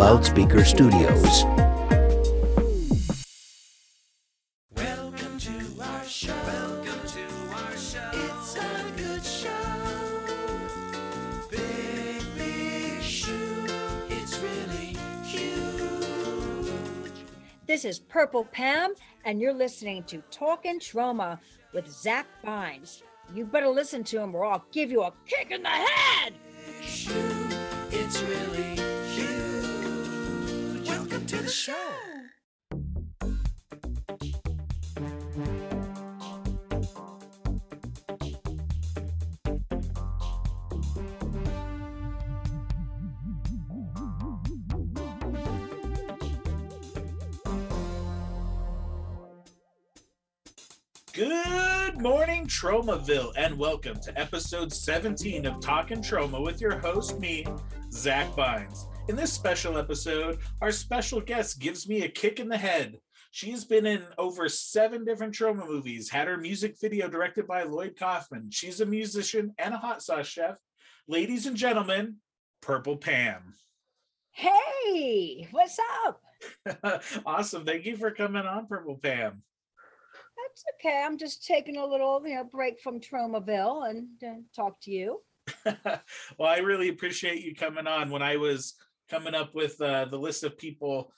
Loudspeaker Studios. Welcome to our show. Welcome to our show. It's a good show. Big, big shoe. It's really huge. This is Purple Pam, and you're listening to Talking Troma with Zach Bynes. You better listen to him, or I'll give you a kick in the head. It's really huge. Welcome to the show. Good morning, Tromaville, and welcome to episode 17 of Talking Troma with your host, me, Zach Bynes. In this special episode, our special guest gives me a kick in the head. She's been in over seven different Troma movies, had her music video directed by Lloyd Kaufman. She's a musician and a hot sauce chef. Ladies and gentlemen, Purple Pam. Hey, what's up? awesome. Thank you for coming on, Purple Pam. That's okay. I'm just taking a little, you know, break from Tromaville and uh, talk to you. well, I really appreciate you coming on. When I was coming up with uh, the list of people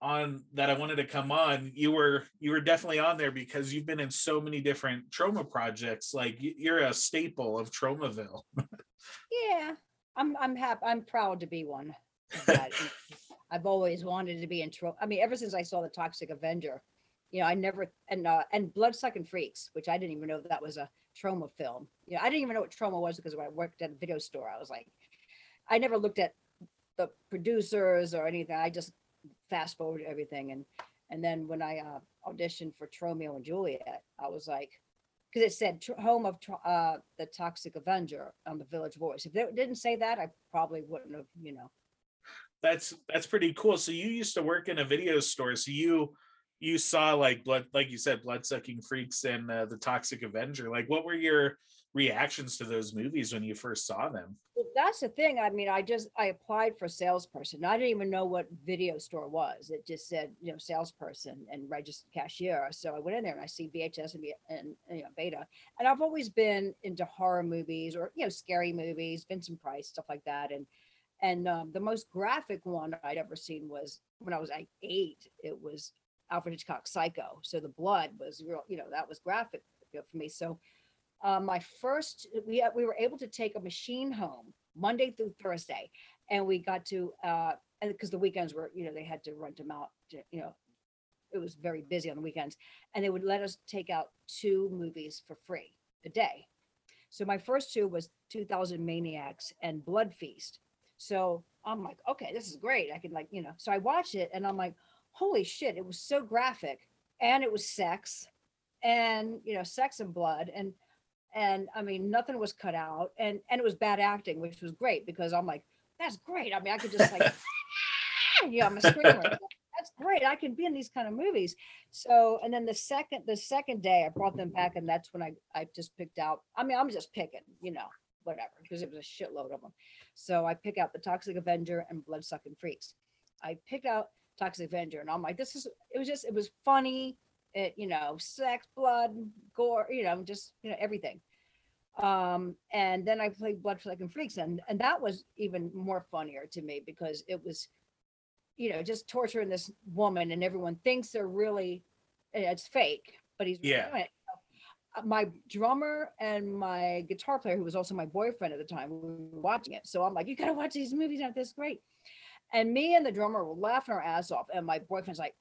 on that I wanted to come on, you were you were definitely on there because you've been in so many different Troma projects. Like you're a staple of Tromaville. Yeah, I'm. I'm happy. I'm proud to be one. I've always wanted to be in Troma. I mean, ever since I saw the Toxic Avenger, you know, I never and uh, and Bloodsucking Freaks, which I didn't even know that was a Troma film. You know, I didn't even know what Troma was because when I worked at a video store, I was like, I never looked at the producers or anything. I just fast forward everything and and then when I uh, auditioned for Tromeo and Juliet, I was like, because it said home of uh, the Toxic Avenger on the Village Voice. If it didn't say that, I probably wouldn't have, you know. That's that's pretty cool. So you used to work in a video store. So you you saw like blood, like you said, blood sucking freaks and uh, the Toxic Avenger. Like, what were your reactions to those movies when you first saw them? Well, that's the thing. I mean, I just I applied for salesperson. I didn't even know what video store was. It just said you know salesperson and registered cashier. So I went in there and I see VHS and, and you know Beta. And I've always been into horror movies or you know scary movies, Vincent Price stuff like that. And and um, the most graphic one I'd ever seen was when I was like eight. It was Alfred Hitchcock Psycho. So the blood was real. You know that was graphic for me. So uh, my first we uh, we were able to take a machine home Monday through Thursday, and we got to uh because the weekends were you know they had to rent them out. To, you know, it was very busy on the weekends, and they would let us take out two movies for free a day. So my first two was 2000 Maniacs and Blood Feast. So I'm like, okay, this is great. I can like you know. So I watched it, and I'm like, holy shit! It was so graphic, and it was sex, and you know, sex and blood, and and I mean nothing was cut out and and it was bad acting which was great because I'm like that's great. I mean I could just like yeah I'm a screamer. That's great. I can be in these kind of movies. So and then the second the second day I brought them back and that's when I I just picked out I mean I'm just picking you know whatever because it was a shitload of them so I pick out the Toxic Avenger and Bloodsucking Freaks. I picked out Toxic Avenger and I'm like this is it was just it was funny it you know sex blood gore you know just you know everything um and then i played blood Sucking freaks and and that was even more funnier to me because it was you know just torturing this woman and everyone thinks they're really eh, it's fake but he's really Yeah. doing it. Uh, my drummer and my guitar player who was also my boyfriend at the time we were watching it so i'm like you gotta watch these movies aren't this great and me and the drummer were laughing our ass off and my boyfriend's like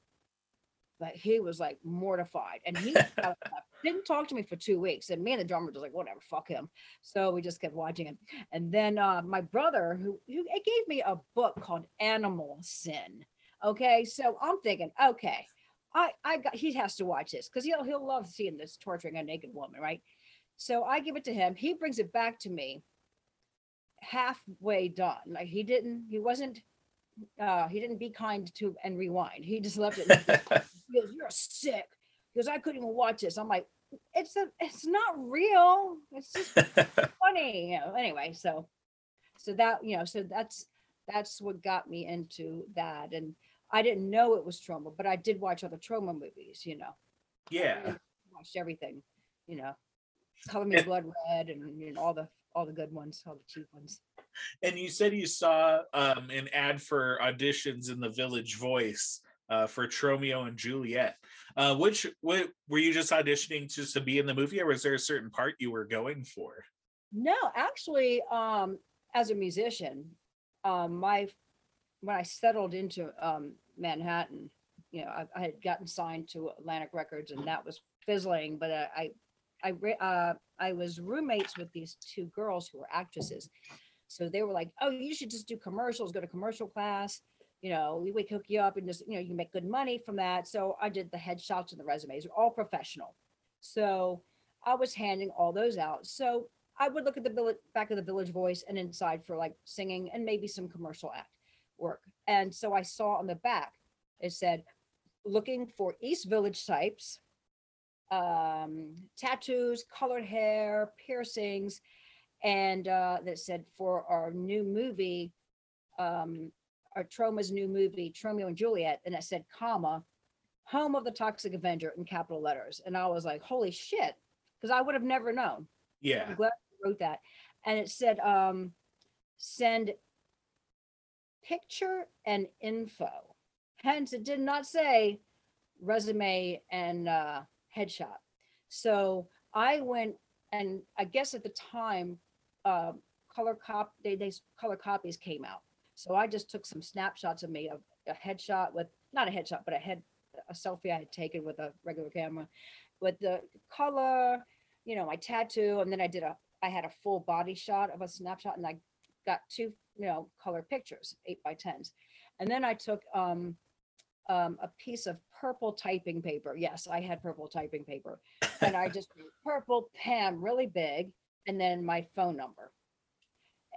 but he was like mortified and he didn't talk to me for two weeks and me and the drummer was like whatever fuck him. So we just kept watching him. And then uh, my brother who, who it gave me a book called animal sin okay? So i'm thinking okay i i got he has to watch this because he'll he'll love seeing this torturing a naked woman right? So i give it to him. He brings it back to me halfway done. Like he didn't he wasn't uh he didn't be kind to and rewind. He just left it he goes, "You're sick." He goes, "I couldn't even watch this." I'm like, "It's a, it's not real. It's just funny." You know. Anyway, so, so that you know, so that's that's what got me into that. And I didn't know it was Troma, but I did watch other Troma movies, you know. Yeah. Watched everything, you know. Color Me Blood Red and you know all the all the good ones, all the cheap ones. And you said you saw um, an ad for auditions in the Village Voice uh, for Tromeo and Juliet. Uh, which what, were you just auditioning just to be in the movie, or was there a certain part you were going for? No, actually, um, as a musician, um, my when I settled into um, Manhattan, you know, I, I had gotten signed to Atlantic Records, and that was fizzling. But uh, I, I, uh, I was roommates with these two girls who were actresses, so they were like, "Oh, you should just do commercials, go to commercial class." You know, we hook you up and just you know you can make good money from that. So I did the headshots and the resumes, all professional. So I was handing all those out. So I would look at the village, back of the Village Voice and inside for like singing and maybe some commercial act work. And so I saw on the back it said, looking for East Village types, um, tattoos, colored hair, piercings, and uh, that said for our new movie, um, our Troma's new movie, Tromeo and Juliet, and it said, comma, home of the Toxic Avenger in capital letters. And I was like, holy shit, because I would have never known. Yeah. I'm glad you wrote that. And it said, um, send picture and info. Hence, it did not say resume and uh, headshot. So I went and I guess at the time, uh, color cop they, they color copies came out. So I just took some snapshots of me of a headshot with not a headshot, but a head a selfie I had taken with a regular camera with the color, you know, my tattoo, and then I did a I had a full body shot of a snapshot and I got two, you know, color pictures, eight by tens. And then I took um um a piece of purple typing paper. Yes, I had purple typing paper. And I just purple pen really big and then my phone number.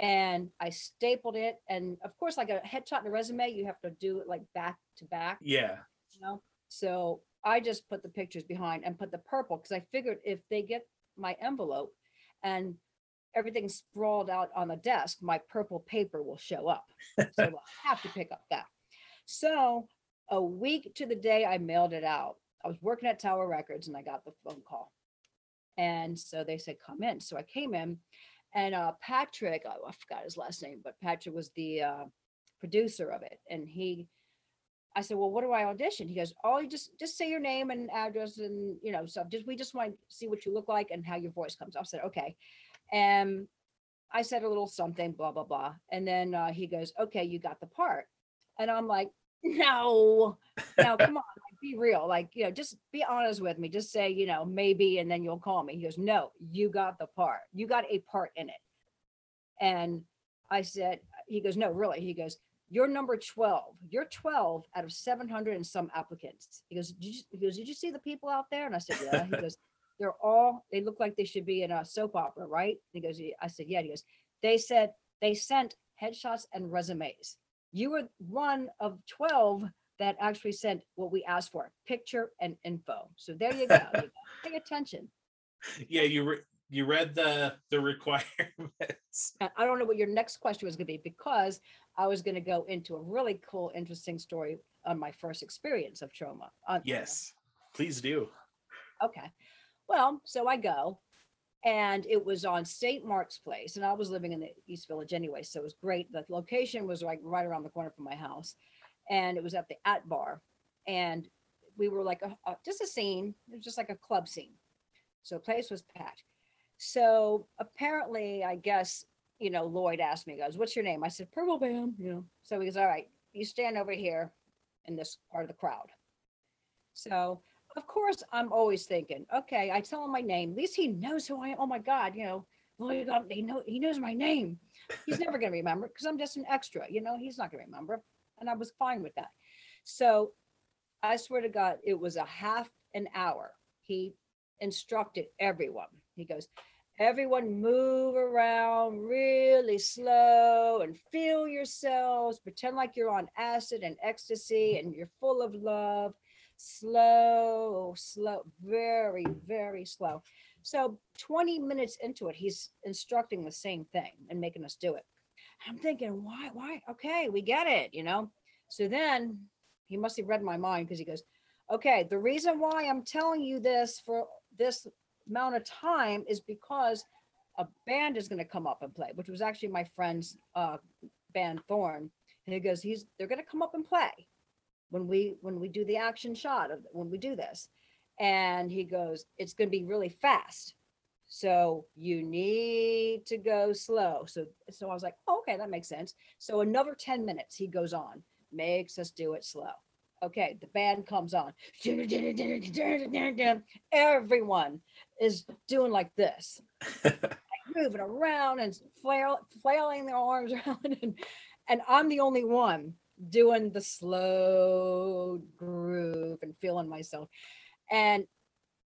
And I stapled it. And of course, like a headshot and a resume, you have to do it like back to back Yeah. you know? So I just put the pictures behind and put the purple because I figured if they get my envelope and everything sprawled out on the desk, my purple paper will show up. So we'll have to pick up that. So a week to the day I mailed it out, I was working at Tower Records and I got the phone call. And so they said, come in. So I came in and uh, Patrick, oh, I forgot his last name, but Patrick was the uh, producer of it. And he, I said, well, what do I audition? He goes, oh, you just, just say your name and address and, you know, stuff. Just, we just want to see what you look like and how your voice comes. I said, okay. And I said a little something, blah, blah, blah. And then uh, he goes, okay, you got the part. And I'm like, no, no, come on, be real. Like, you know, just be honest with me. Just say, you know, maybe, and then you'll call me. He goes, no, you got the part. You got a part in it. And I said, he goes, no, really. He goes, you're number 12. You're 12 out of 700 and some applicants. He goes, did you, he goes, did you see the people out there? And I said, yeah. He goes, they're all, they look like they should be in a soap opera, right? He goes, I said, yeah. He goes, they said, they sent headshots and resumes. You were one of 12 that actually sent what we asked for, picture and info. So there you go. You go. Pay attention. Yeah. You re- you read the the requirements. I don't know what your next question was going to be because I was going to go into a really cool, interesting story on my first experience of Troma. on- Yes. Please do. Okay. Well, so I go and it was on St. Mark's Place and I was living in the East Village anyway. So it was great. The location was like right around the corner from my house and it was at the At Bar. And we were like a, a- just a scene. It was just like a club scene. So place was packed. So apparently, I guess, you know, Lloyd asked me, goes, what's your name? I said, Purple Pam, you know. So he goes, all right, you stand over here in this part of the crowd. So of course, I'm always thinking, okay, I tell him my name. At least he knows who I am. Oh my God, you know, Lloyd, um, he know he knows my name. He's never gonna remember because I'm just an extra, you know, he's not gonna remember. And I was fine with that. So I swear to God, it was a half an hour. He instructed everyone. He goes, everyone move around really slow and feel yourselves, pretend like you're on acid and ecstasy and you're full of love. Slow, slow, very, very slow. So 20 minutes into it, he's instructing the same thing and making us do it. I'm thinking, why, why? Okay, we get it, you know? So then he must have read my mind because he goes, okay, the reason why I'm telling you this for this amount of time is because a band is going to come up and play, which was actually my friend's uh, band Thorn. And he goes, he's they're going to come up and play when we when we do the action shot of when we do this. And he goes, it's going to be really fast. So you need to go slow. So so I was like, oh, okay, that makes sense. So another 10 minutes he goes on, makes us do it slow. Okay, the band comes on. Everyone is doing like this, like moving around and flail, flailing their arms around, and, and I'm the only one doing the slow groove and feeling myself. And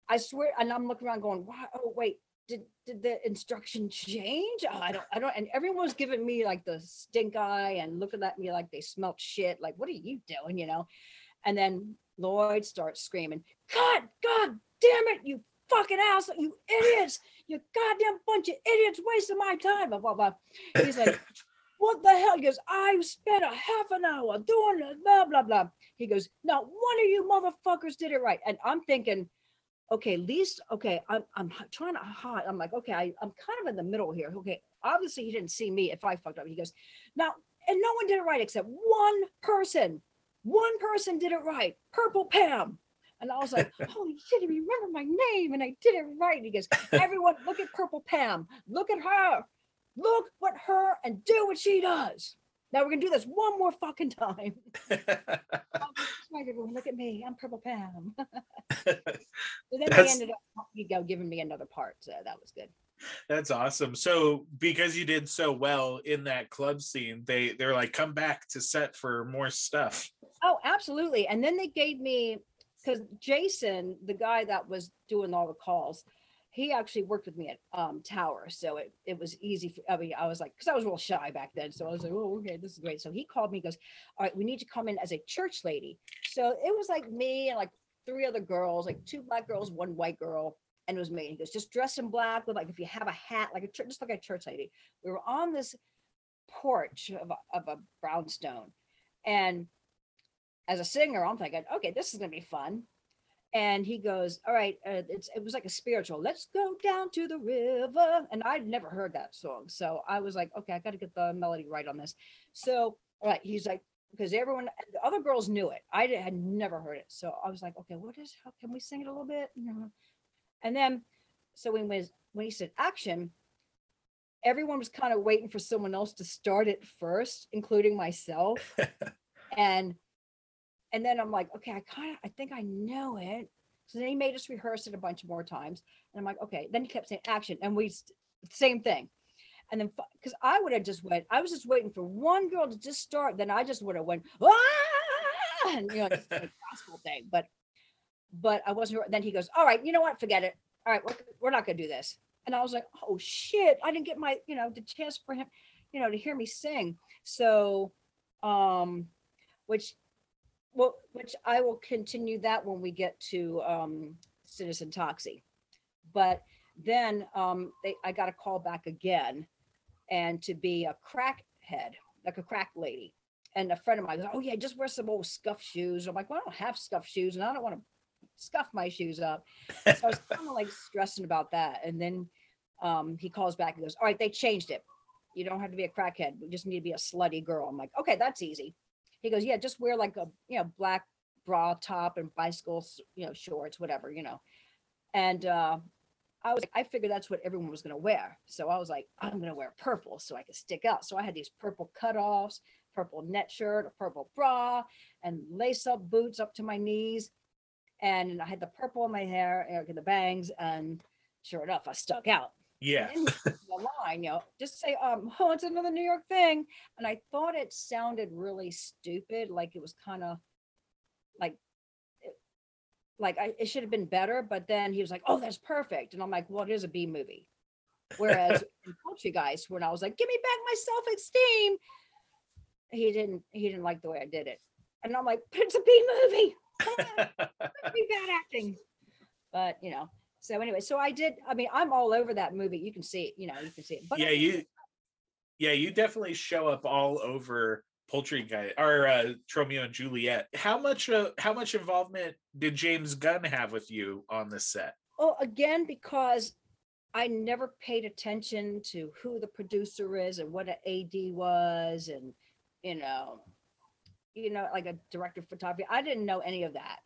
I swear, and I'm looking around going, wow, oh wait, did did the instruction change? Oh, I don't, I don't, and everyone's giving me like the stink eye and looking at me like they smelt shit. Like, what are you doing? You know? And then Lloyd starts screaming, God, God damn it, you fucking ass, you idiots, you goddamn bunch of idiots wasting my time. Blah, blah, blah. He's like, what the hell? He goes, I spent a half an hour doing blah, blah, blah. He goes, now one of you motherfuckers did it right. And I'm thinking, okay, least, okay, I'm, I'm trying to hide. I'm like, okay, I, I'm kind of in the middle here. Okay, obviously he didn't see me if I fucked up. He goes, now, and no one did it right except one person. One person did it right. Purple Pam. And I was like, holy shit, he remembered my name and I did it right. And he goes, everyone, look at Purple Pam. Look at her. Look what her and do what she does. Now we're gonna do this one more fucking time. Oh, look at me. I'm Purple Pam. so then they ended up, you go, giving me another part. So that was good. That's awesome. So because you did so well in that club scene, they they're like come back to set for more stuff. Oh, absolutely. And then they gave me because Jason, the guy that was doing all the calls, he actually worked with me at um, Tower, so it it was easy. For, I mean, I was like, because I was real shy back then, so I was like, oh, okay, this is great. So he called me, goes, all right, we need to come in as a church lady. So it was like me and like three other girls, like two black girls, one white girl, and it was me. He goes, just dress in black with like if you have a hat, like a church, just like a church lady. We were on this porch of a, of a brownstone, and as a singer, I'm thinking, okay, this is gonna be fun. And he goes, all right, uh, it's it was like a spiritual. Let's go down to the river, and I'd never heard that song, so I was like, okay, I got to get the melody right on this. So, all right, he's like, because everyone, the other girls knew it. I had never heard it, so I was like, okay, what is? How can we sing it a little bit? And then, so when was when he said action, everyone was kind of waiting for someone else to start it first, including myself. and and then I'm like, okay, I kind of I think I know it. So then he made us rehearse it a bunch more times. And I'm like, okay. Then he kept saying action, and we same thing. And then because I would have just went, I was just waiting for one girl to just start. Then I just would have went, ah! and you know, just gospel thing. But but I wasn't. Then he goes, all right, you know what? Forget it. All right, we're, we're not gonna do this. And I was like, oh shit, I didn't get my, you know, the chance for him, you know, to hear me sing. So, um, which, well, which I will continue that when we get to um, Citizen Toxie. But then um, they, I got a call back again, and to be a crackhead, like a crack lady. And a friend of mine goes, "Oh yeah, just wear some old scuff shoes." I'm like, "Well, I don't have scuff shoes, and I don't want to scuff my shoes up." so I was kind of like stressing about that. And then um, he calls back and goes, All right, they changed it. You don't have to be a crackhead. We just need to be a slutty girl. I'm like, Okay, that's easy. He goes, Yeah, just wear like a, you know, black bra top and bicycles, you know, shorts, whatever, you know. And uh, I was like, I figured that's what everyone was going to wear. So I was like, I'm going to wear purple so I could stick out. So I had these purple cutoffs, purple net shirt, a purple bra, and lace up boots up to my knees and I had the purple in my hair, and the bangs, and sure enough, I stuck out. Yeah. And then he said the line, you know, just say, um, oh, it's another New York thing. And I thought it sounded really stupid, like it was kind of like like I, it should have been better, but then he was like, "Oh, that's perfect," and I'm like, "Well, it is a B movie." Whereas in Guys, when I was like, "Give me back my self-esteem," he didn't. He didn't like the way I did it, and I'm like, "But it's a B movie. Come on, be bad acting." But you know, so anyway, so I did. I mean, I'm all over that movie. You can see it. You know, you can see it. But yeah, you Yeah, you definitely show up all over Poultry Guy or uh, Romeo and Juliet. How much uh, how much involvement did James Gunn have with you on the set? Oh, again, because I never paid attention to who the producer is and what an AD was, and you know, you know, like a director of photography. I didn't know any of that.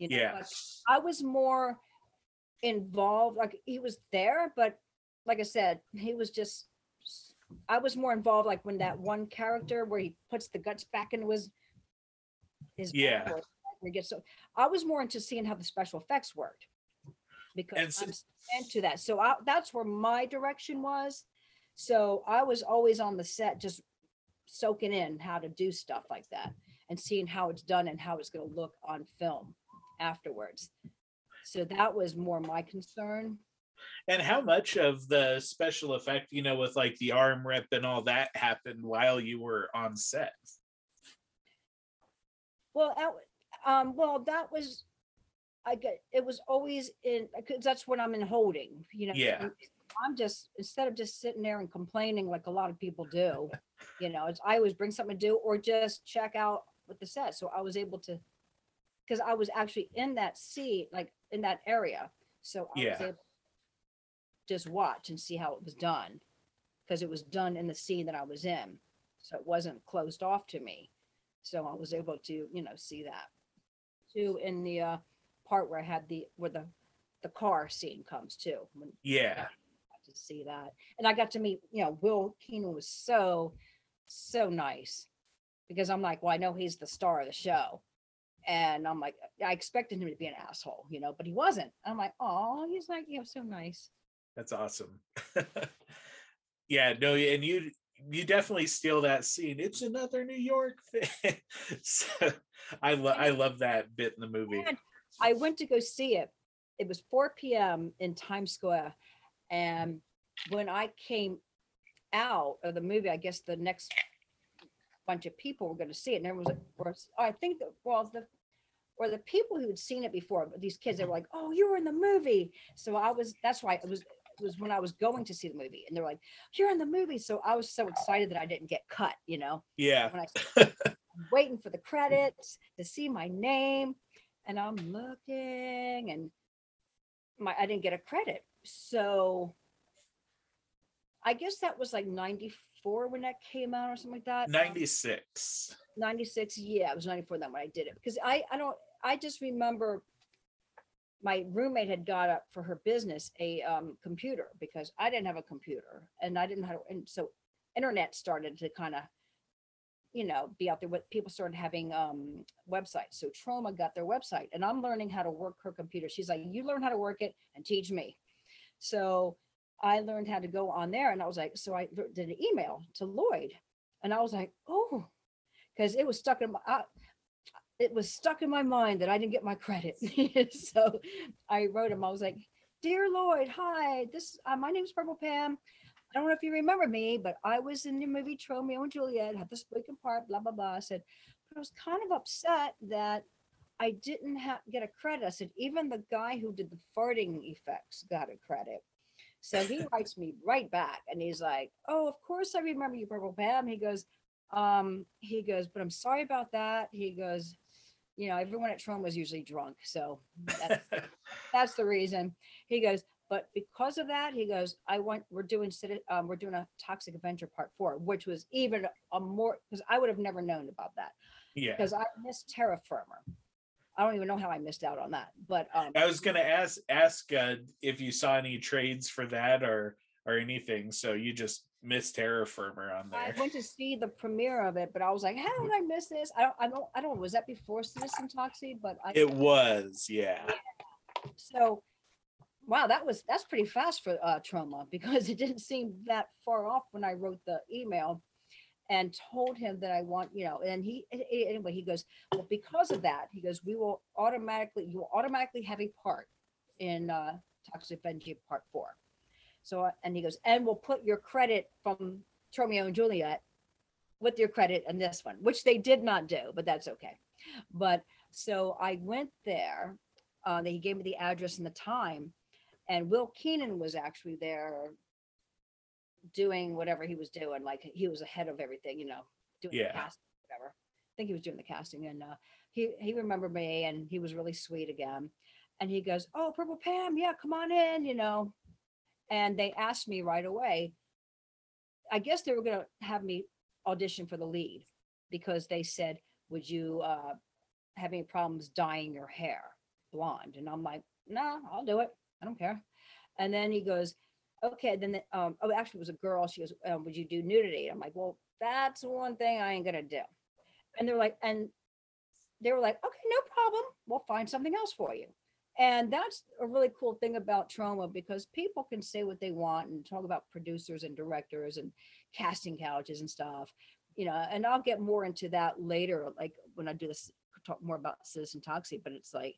You know, Yeah. but I was more involved. Like he was there, but like I said, he was just. I was more involved, like when that one character where he puts the guts back into his. His Yeah. he gets so. I was more into seeing how the special effects worked. Because so- I'm into that, so I, that's where my direction was. So I was always on the set, just soaking in how to do stuff like that and seeing how it's done and how it's going to look on film afterwards. So that was more my concern. And how much of the special effect, you know, with like the arm rip and all that happened while you were on set? Well, that um, well, that was, I get, it was always in, because that's what I'm in holding, you know. Yeah. I'm just, instead of just sitting there and complaining like a lot of people do, you know, it's, I always bring something to do or just check out with the set. So I was able to, because I was actually in that seat, like in that area. So I was able to just watch and see how it was done. Because it was done in the scene that I was in. So it wasn't closed off to me. So I was able to, you know, see that. Too in the uh part where I had the where the the car scene comes too. When Yeah. got to see that. And I got to meet, you know, Will Keenan was so, so nice. Because I'm like, well, I know he's the star of the show. And I'm like, I expected him to be an asshole, you know, but he wasn't. I'm like, oh, he's like, you know, so nice. That's awesome. yeah, no, and you you definitely steal that scene. It's another New York thing. so I love I love that bit in the movie. And I went to go see it. It was 4 p.m. in Times Square. And when I came out of the movie, I guess the next bunch of people were going to see it. And there was, a, or I think that, well, the, or the people who had seen it before, these kids, they were like, oh, you were in the movie. So I was, that's why it was, it was when I was going to see the movie. And they're like, you're in the movie. So I was so excited that I didn't get cut, you know? Yeah. when I waiting for the credits to see my name, and I'm looking, and my I didn't get a credit. So I guess that was like 94 when that came out or something like that. Um, 96. 96 yeah it was 94 then when i did it because i i don't i just remember my roommate had got up for her business a um, computer because i didn't have a computer and i didn't have and so internet started to kind of you know be out there with people started having um websites so Troma got their website and i'm learning how to work her computer she's like you learn how to work it and teach me so i learned how to go on there and i was like so i did an email to lloyd and i was like oh because it was stuck in my uh, it was stuck in my mind that I didn't get my credit. so I wrote him. I was like, "Dear Lloyd, hi. This uh, my name's Purple Pam. I don't know if you remember me, but I was in the movie Tromeo and Juliet. Had the speaking part. Blah blah blah." I said, but I was kind of upset that I didn't have get a credit. I said, even the guy who did the farting effects got a credit. So he writes me right back, and he's like, "Oh, of course I remember you, Purple Pam." He goes, um he goes but i'm sorry about that he goes you know everyone at Tron was usually drunk so that's, that's the reason he goes but because of that he goes i want we're doing um, we're doing a toxic avenger part four which was even a more because i would have never known about that yeah. because i missed Terror Firmer i don't even know how i missed out on that but um I was gonna ask ask uh, if you saw any trades for that or or anything. So you just missed Terror Firmer on there. I went to see the premiere of it, but I was like, "How did I miss this?" I don't, I don't, I don't. Was that before Citizen Toxie? But I, It was, yeah. So, wow, that was that's pretty fast for uh, Troma because it didn't seem that far off when I wrote the email and told him that I want, you know, and he anyway he goes, well, because of that, he goes, we will automatically you will automatically have a part in uh, Toxic Avenger Part Four. So uh, and he goes, and we'll put your credit from Tromeo and Juliet with your credit in this one, which they did not do, but that's okay. But so I went there uh, he gave me the address and the time. And Will Keenan was actually there doing whatever he was doing. Like he was ahead of everything, you know, doing Yeah. the casting, whatever. I think he was doing the casting, and uh, he he remembered me, and he was really sweet again. And he goes, "Oh, Purple Pam, yeah, come on in," you know. And they asked me right away. I guess they were gonna have me audition for the lead because they said, "Would you uh, have any problems dyeing your hair blonde?" And I'm like, "No, I'll do it. I don't care." And then he goes, "Okay." Then, the, um, oh, actually, it was a girl. She goes, um, "Would you do nudity?" I'm like, "Well, that's one thing I ain't gonna do." And they're like, and they were like, "Okay, no problem. We'll find something else for you." And that's a really cool thing about Troma because people can say what they want and talk about producers and directors and casting couches and stuff, you know. And I'll get more into that later, like when I do this, talk more about Citizen Toxie. But it's like,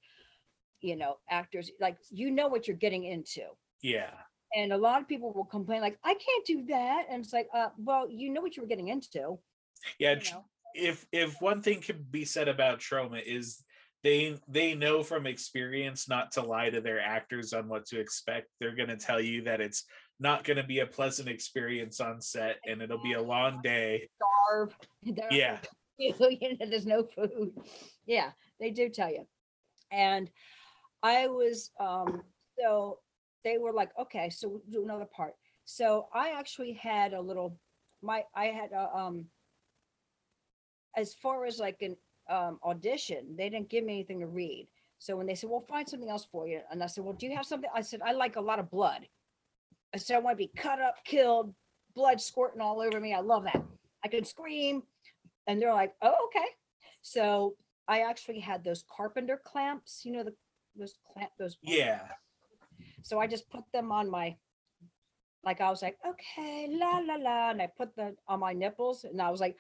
you know, actors like you know what you're getting into, Yeah. And a lot of people will complain like, "I can't do that," and it's like, uh, well, you know what you were getting into, Yeah. you know. If if one thing can be said about Troma is they they know from experience not to lie to their actors on what to expect. They're gonna tell you that it's not gonna be a pleasant experience on set and it'll be a long day. starve. Yeah. there's no food. Yeah, they do tell you. And I was um so they were like, okay, so we'll do another part. So I actually had a little my I had a um as far as like an um audition, they didn't give me anything to read. So when they said, "Well, find something else for you," and I said, "Well, do you have something?" I said, "I like a lot of blood." I said, "I want to be cut up, killed, blood squirting all over me. I love that. I can scream." And they're like, "Oh, okay." So I actually had those carpenter clamps, you know, the those clamp those. Yeah. So I just put them on my, like I was like, okay, la la la, and I put them on my nipples, and I was like,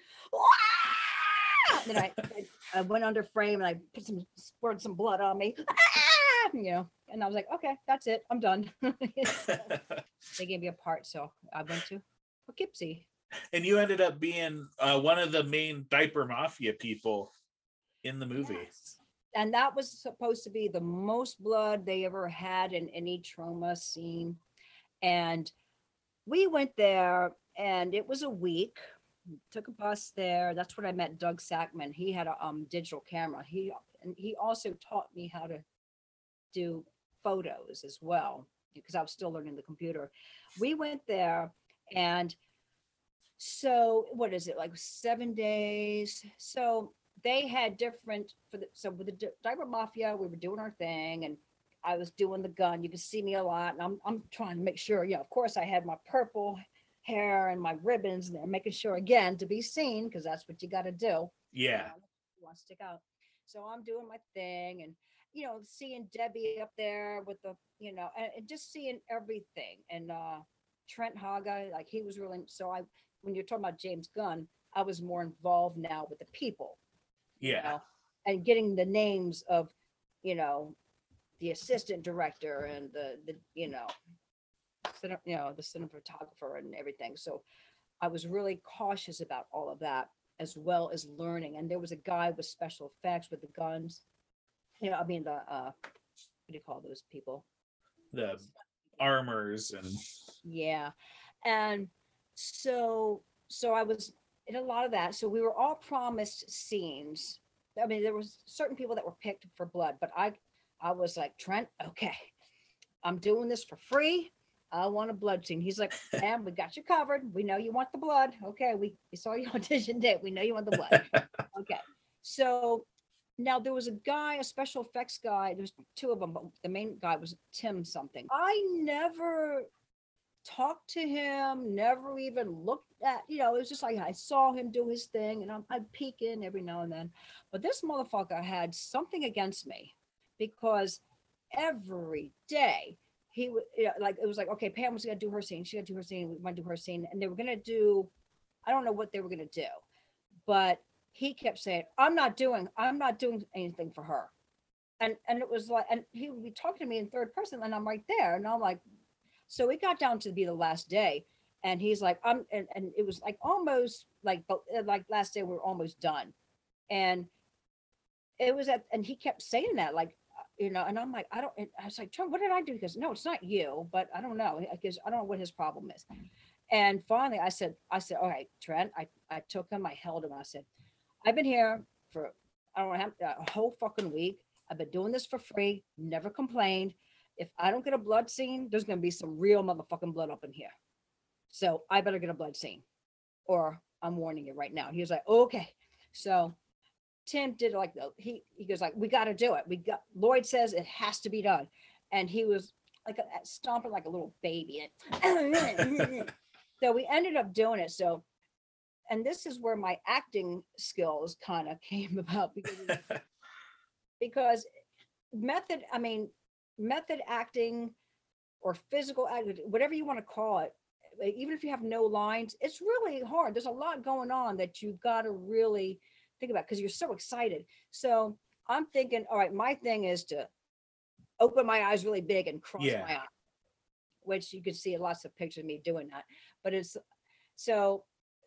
then I, I I went under frame and I put some squirted some blood on me, "Ah!" you know, and I was like, okay, that's it, I'm done. they gave me a part, so I went to Poughkeepsie. and you ended up being uh, one of the main diaper mafia people in the movie. Yes. And that was supposed to be the most blood they ever had in any Troma scene. And we went there and it was a week. Took a bus there. That's when I met Doug Sakmann. He had a um, digital camera. He and he also taught me how to do photos as well because I was still learning the computer. We went there and so what is it like seven days? So they had different for the so with the Di- diaper mafia we were doing our thing and i was doing the gun. You can see me a lot and i'm, I'm trying to make sure yeah of course i had my purple hair and my ribbons and they're making sure again to be seen because that's what you got to do you Yeah. know, you want to stick out. So i'm doing my thing and you know seeing debbie up there with the you know and, and just seeing everything and uh trent Haaga like he was really so i when you're talking about james gunn i was more involved now with the people. you Yeah. and getting the names of, you know, the assistant director and the, the, you know, cine- you know, the cinematographer and everything. So I was really cautious about all of that as well as learning. And there was a guy with special effects with the guns. You know, I mean, the, uh, what do you call those people? The armors and Yeah. And so so I was in a lot of that. So we were all promised scenes. I mean, there was certain people that were picked for blood, but I I was like, Trent, okay, I'm doing this for free. I want a blood scene. He's like, Pam, we got you covered. We know you want the blood. Okay, we, we saw your audition date. We know you want the blood. okay. So now there was a guy, a special effects guy. There's two of them, but the main guy was Tim something. I never talked to him, never even looked at, you know, it was just like I saw him do his thing and I'm, I'd peek in every now and then. But this motherfucker had something against me because every day he would, you know, like, it was like, okay, Pam was going to do her scene. She got to do her scene. We want to do her scene. And they were going to do, I don't know what they were going to do, but he kept saying, I'm not doing, I'm not doing anything for her. And, and it was like, and he would be talking to me in third person and I'm right there. And I'm like, so it got down to be the last day, and he's like, "I'm," and, and it was like almost like, uh, like last day we're almost done, and it was at, and he kept saying that, like, uh, you know, and I'm like, I don't. I was like, Trump, what did I do? Because no, it's not you, but I don't know, because I don't know what his problem is, And finally, I said, I said, all right, Trent. I, I took him, I held him. I said, I've been here for I don't know a whole fucking week. I've been doing this for free, never complained. If I don't get a blood scene, there's gonna be some real motherfucking blood up in here. So I better get a blood scene, or I'm warning you right now. He was like, okay. So Tim did like the he he goes like, we got to do it. We got Lloyd says it has to be done, and he was like a, stomping like a little baby. so we ended up doing it. So, and this is where my acting skills kind of came about because because method i mean method acting or physical acting whatever you want to call it even if you have no lines it's really hard. There's a lot going on that you've got to really think about because you're so excited. So i'm thinking all right my thing is to open my eyes really big and cross Yeah. my eyes, which you can see lots of pictures of me doing that. But it's so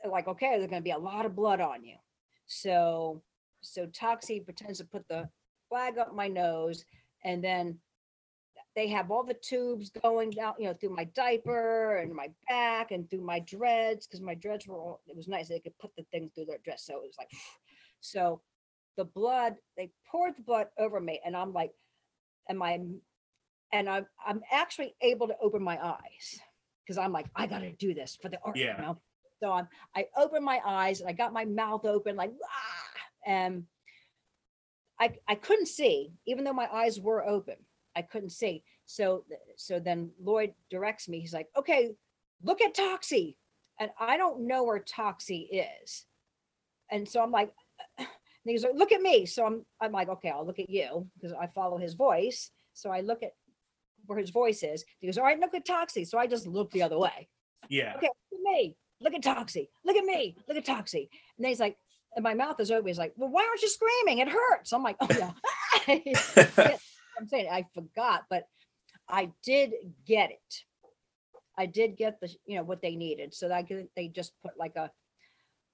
like okay there's going to be a lot of blood on you. So so toxie pretends to put the flag up my nose and then they have all the tubes going down you know through my diaper and my back and through my dreads because my dreads were all it was nice they could put the thing through their dress so it was like so the blood they poured the blood over me and i'm like am i and i'm i'm actually able to open my eyes because i'm like i gotta do this for the art Yeah. you know so i'm i open my eyes and i got my mouth open like ah, and I, I couldn't see, even though my eyes were open. I couldn't see. So so then Lloyd directs me. He's like, okay, look at Toxie. And I don't know where Toxie is. And so I'm like, and he's like, look at me. So I'm I'm like, okay, I'll look at you because I follow his voice. So I look at where his voice is. He goes, all right, look at Toxie. So I just look the other way yeah. okay, look at me. Look at Toxie. Look at me. Look at Toxie. And then he's like, and my mouth is open. He's like, well, why aren't you screaming? It hurts. I'm like, oh yeah. I'm saying I forgot, but I did get it. I did get the, you know, what they needed. So I- they just put like a,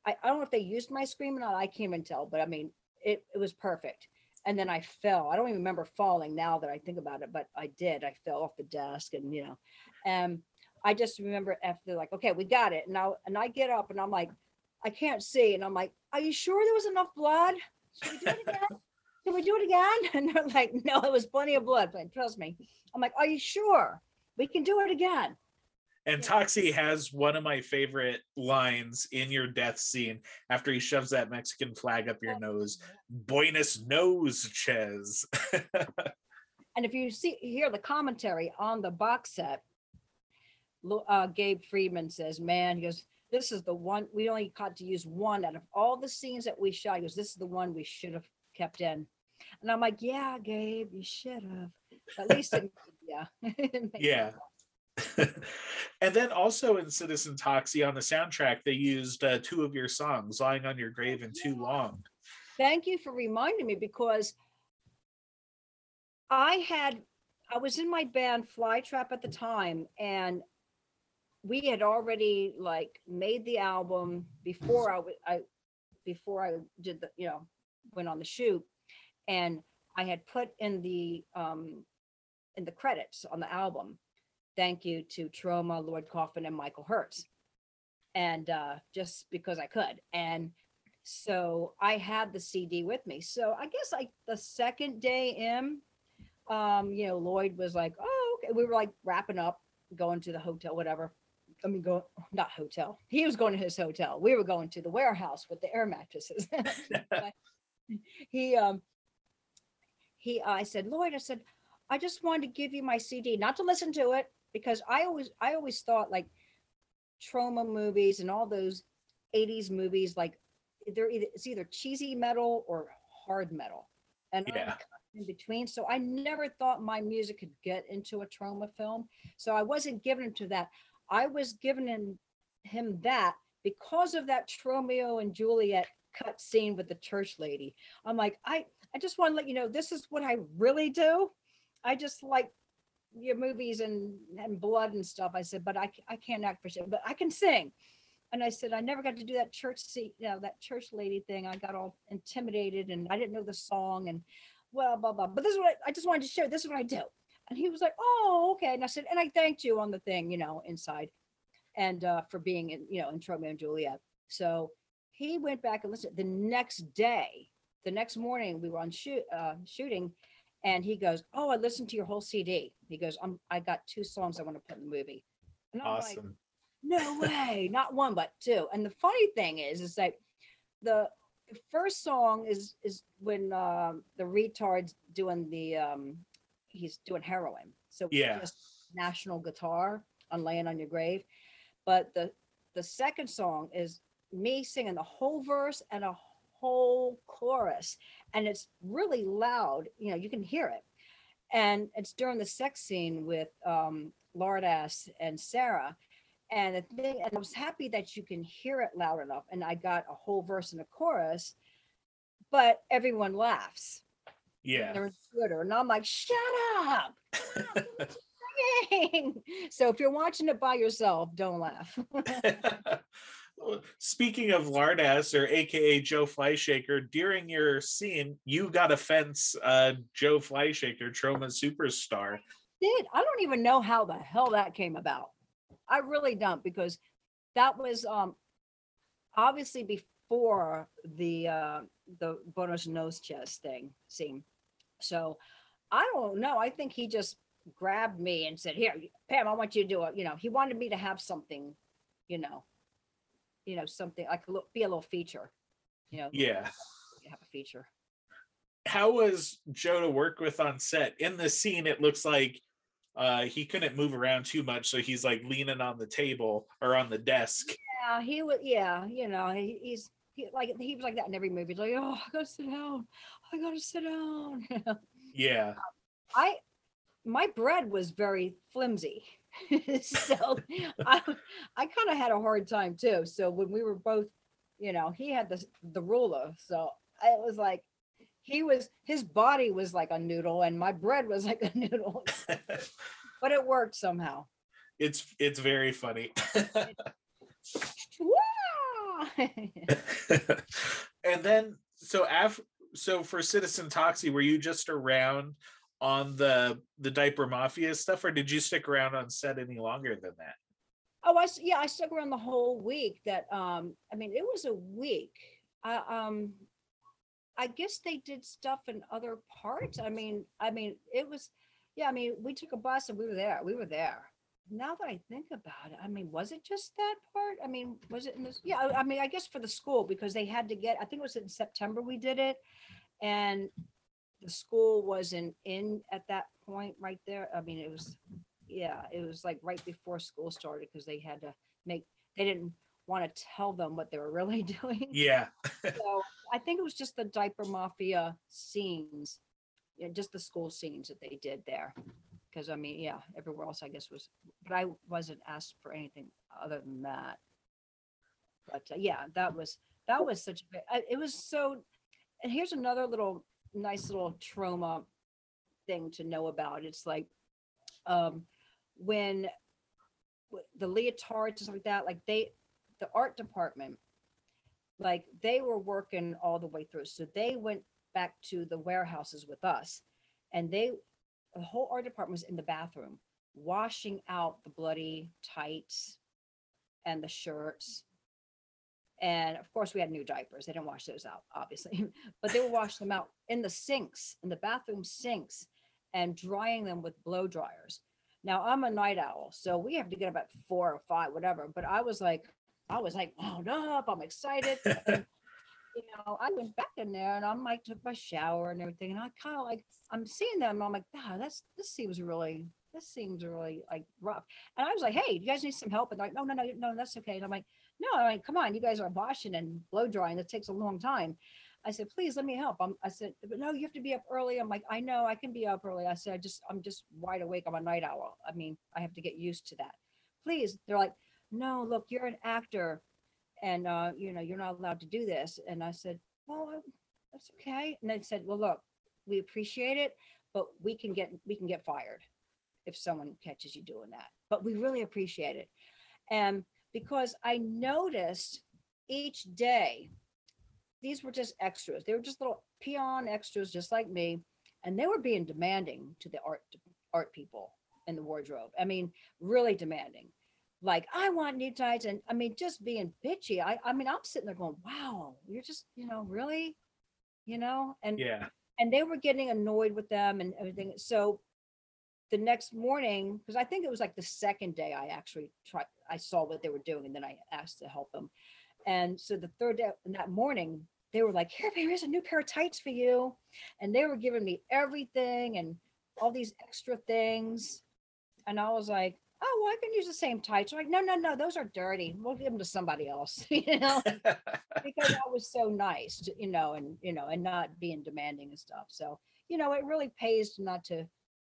I, I don't know if they used my scream or not. I can't even tell, but I mean, it, it was perfect. And then I fell. I don't even remember falling now that I think about it, but I did. I fell off the desk and, you know, and I just remember after like, okay, we got it. And I, and I get up and I'm like, I can't see. And I'm like, are you sure there was enough blood? Should we do it again? Can we do it again? And they're like, no, it was plenty of blood, but trust me. I'm like, are you sure? We can do it again. And Toxie has one of my favorite lines in your death scene after he shoves that Mexican flag up your nose. Buenos nose, Ches. And if you see hear the commentary on the box set, uh, Gabe Friedman says, "Man, he goes, this is the one we only got to use one out of all the scenes that we shot. He goes, this is the one we should have kept in." And I'm like, "Yeah, Gabe, you should have. At least, it, yeah, it Yeah. and then also in Citizen Toxie on the soundtrack, they used uh, two of your songs, Lying on Your Grave and Too Long. Thank you for reminding me because I had I was in my band Flytrap at the time and we had already like made the album before I I before I did the you know went on the shoot and I had put in the um in the credits on the album thank you to Troma Lloyd Kaufman and Michael Herz and uh just because I could and so I had the CD with me. So I guess like the second day in, um, you know, Lloyd was like, "Oh, okay." We were like wrapping up, going to the hotel, whatever. I mean, go not hotel. He was going to his hotel. We were going to the warehouse with the air mattresses. But he, um, he, I said, Lloyd, I said, I just wanted to give you my CD, not to listen to it, because I always, I always thought like Troma movies and all those 80s movies, like they're either it's either cheesy metal or hard metal and Yeah. in between so i never thought my music could get into a Troma film so i wasn't given to that i was giving him, him that because of that Tromeo and juliet cut scene with the church lady i'm like i i just want to let you know this is what i really do i just like your movies and and blood and stuff i said but I I can't act for shit but i can sing and I said, I never got to do that church seat, you know, that church lady thing. I got all intimidated and I didn't know the song and well, blah, blah. But this is what I, I just wanted to share. This is what I do. And he was like, Oh, okay. And I said, and I thanked you on the thing, you know, inside. And uh, for being in, you know, in Tromeo and Juliet. So he went back and listened. The next day, the next morning, we were on shoot uh, shooting, and he goes, "Oh, I listened to your whole CD." He goes, "I'm I got two songs I want to put in the movie." And I'm like, Awesome. no way, not one but two. And the funny thing is, is that the first song is is when um, the retard's doing the um, he's doing heroin. So Yeah. just national guitar on laying on your grave. But the the second song is me singing the whole verse and a whole chorus, and it's really loud. You know, you can hear it, and it's during the sex scene with um, Lardass and Sarah. And the thing, and I was happy that you can hear it loud enough, and I got a whole verse and a chorus, but everyone laughs. Yeah. They're on Twitter, and I'm like, shut up. singing." So if you're watching it by yourself, don't laugh. Speaking of Lardass or AKA Joe Fleishaker, during your scene, you got a fence uh, Joe Fleishaker, Troma superstar. Did I don't even know how the hell that came about. I really don't because that was um obviously before the uh the bonus nose chest thing scene. So I don't know. I think he just grabbed me and said, Here, Pam, I want you to do it. You know, he wanted me to have something, you know, you know, something like a little, be a little feature, you know, Yeah. have a feature. How was Joe to work with on set? In the scene, it looks like uh, he couldn't move around too much, so he's like leaning on the table or on the desk. Yeah, he was. Yeah, you know, he, he's he, like he was like that in every movie. He's like, oh, I gotta sit down. I gotta sit down. Yeah. I my bread was very flimsy, so I I kind of had a hard time too. So when we were both, you know, he had the the ruler, so it was like he was his body was like a noodle and my bread was like a noodle, but it worked somehow. it's it's very funny. And then so after so for Citizen Toxie, were you just around on the the diaper mafia stuff, or did you stick around on set any longer than that? Oh, I yeah, I stuck around the whole week. That um, I mean, it was a week. I um, I guess they did stuff in other parts. I mean, I mean, it was, yeah. I mean, we took a bus and we were there. We were there. Now that I think about it, I mean, was it just that part? I mean, was it in this? Yeah, I- I mean, I guess for the school because they had to get. I think it was in September we did it, and the school wasn't in at that point right there. I mean, it was yeah, it was like right before school started because they had to make, they didn't want to tell them what they were really doing. Yeah. So I think it was just the diaper mafia scenes, yeah, just the school scenes that they did there. Because I mean, yeah, everywhere else I guess was, but I wasn't asked for anything other than that. But uh, yeah, that was, that was such, a it was so, and here's another little, nice little Troma thing to know about. It's like, um, when the leotards and stuff like that, like they, the art department, like they were working all the way through. So they went back to the warehouses with us and they, the whole art department was in the bathroom washing out the bloody tights and the shirts. And of course, we had new diapers. They didn't wash those out, obviously, but they were washing them out in the sinks, in the bathroom sinks, and drying them with blow dryers. Now I'm a night owl, so we have to get up at four or five, whatever. But I was like, I was like wound up. I'm excited. and, you know, I went back in there and I'm like took my shower and everything, and I kind of like I'm seeing them. I'm like, wow, that's this seems really this seems really like rough. And I was like, hey, do you guys need some help? And they're like, no, no, no, no, that's okay. And I'm like, no, I mean, come on, you guys are washing and blow drying. It takes a long time. I said, please let me help. I'm, I said, but no, you have to be up early. I'm like, I know I can be up early. I said, I just, I'm just wide awake. I'm a night owl. I mean, I have to get used to that. Please. They're like, no, look, you're an actor and, uh, you know, you're not allowed to do this. And I said, well, I- that's okay. And they said, well, look, we appreciate it, but we can get, we can get fired if someone catches you doing that. But we really appreciate it. And because I noticed each day, these were just extras. They were just little peon extras, just like me, and they were being demanding to the art art people in the wardrobe. I mean, really demanding. like I want new tights, and I mean just being bitchy. I I mean I'm sitting there going, wow, you're just you know really, you know, and Yeah. and they were getting annoyed with them and everything. So the next morning, because I think it was like the second day I actually tried, I saw what they were doing and then I asked to help them. And so the third day, and that morning, they were like, here, here's a new pair of tights for you. And they were giving me everything and all these extra things. And I was like, oh, well, I can use the same tights. They're like, no, no, no, those are dirty. We'll give them to somebody else, you know? because I was so nice, to- you know, and you know, and not being demanding and stuff. So, you know, it really pays not to,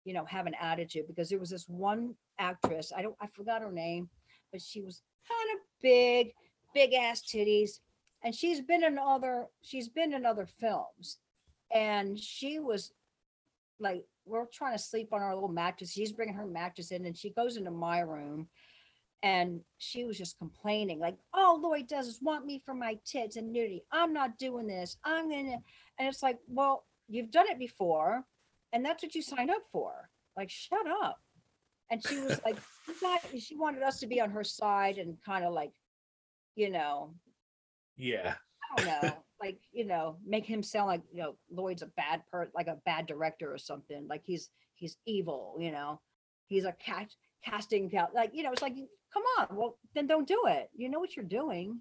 you know, have an attitude because there was this one actress, I don't I forgot her name, but she was kind of big, big ass titties. And she's been in other, she's been in other films. And she was like, we're trying to sleep on our little mattress. She's bringing her mattress in and she goes into my room and she was just complaining like all lloyd does is want me for my tits and nudity i'm not doing this i'm gonna and it's like well you've done it before and that's what you signed up for like shut up and she was like she wanted us to be on her side and kind of like you know yeah. i don't know like you know make him sound like you know lloyd's a bad per like a bad director or something like he's he's evil you know he's a cat casting couch like you know it's like come on well then don't do it you know what you're doing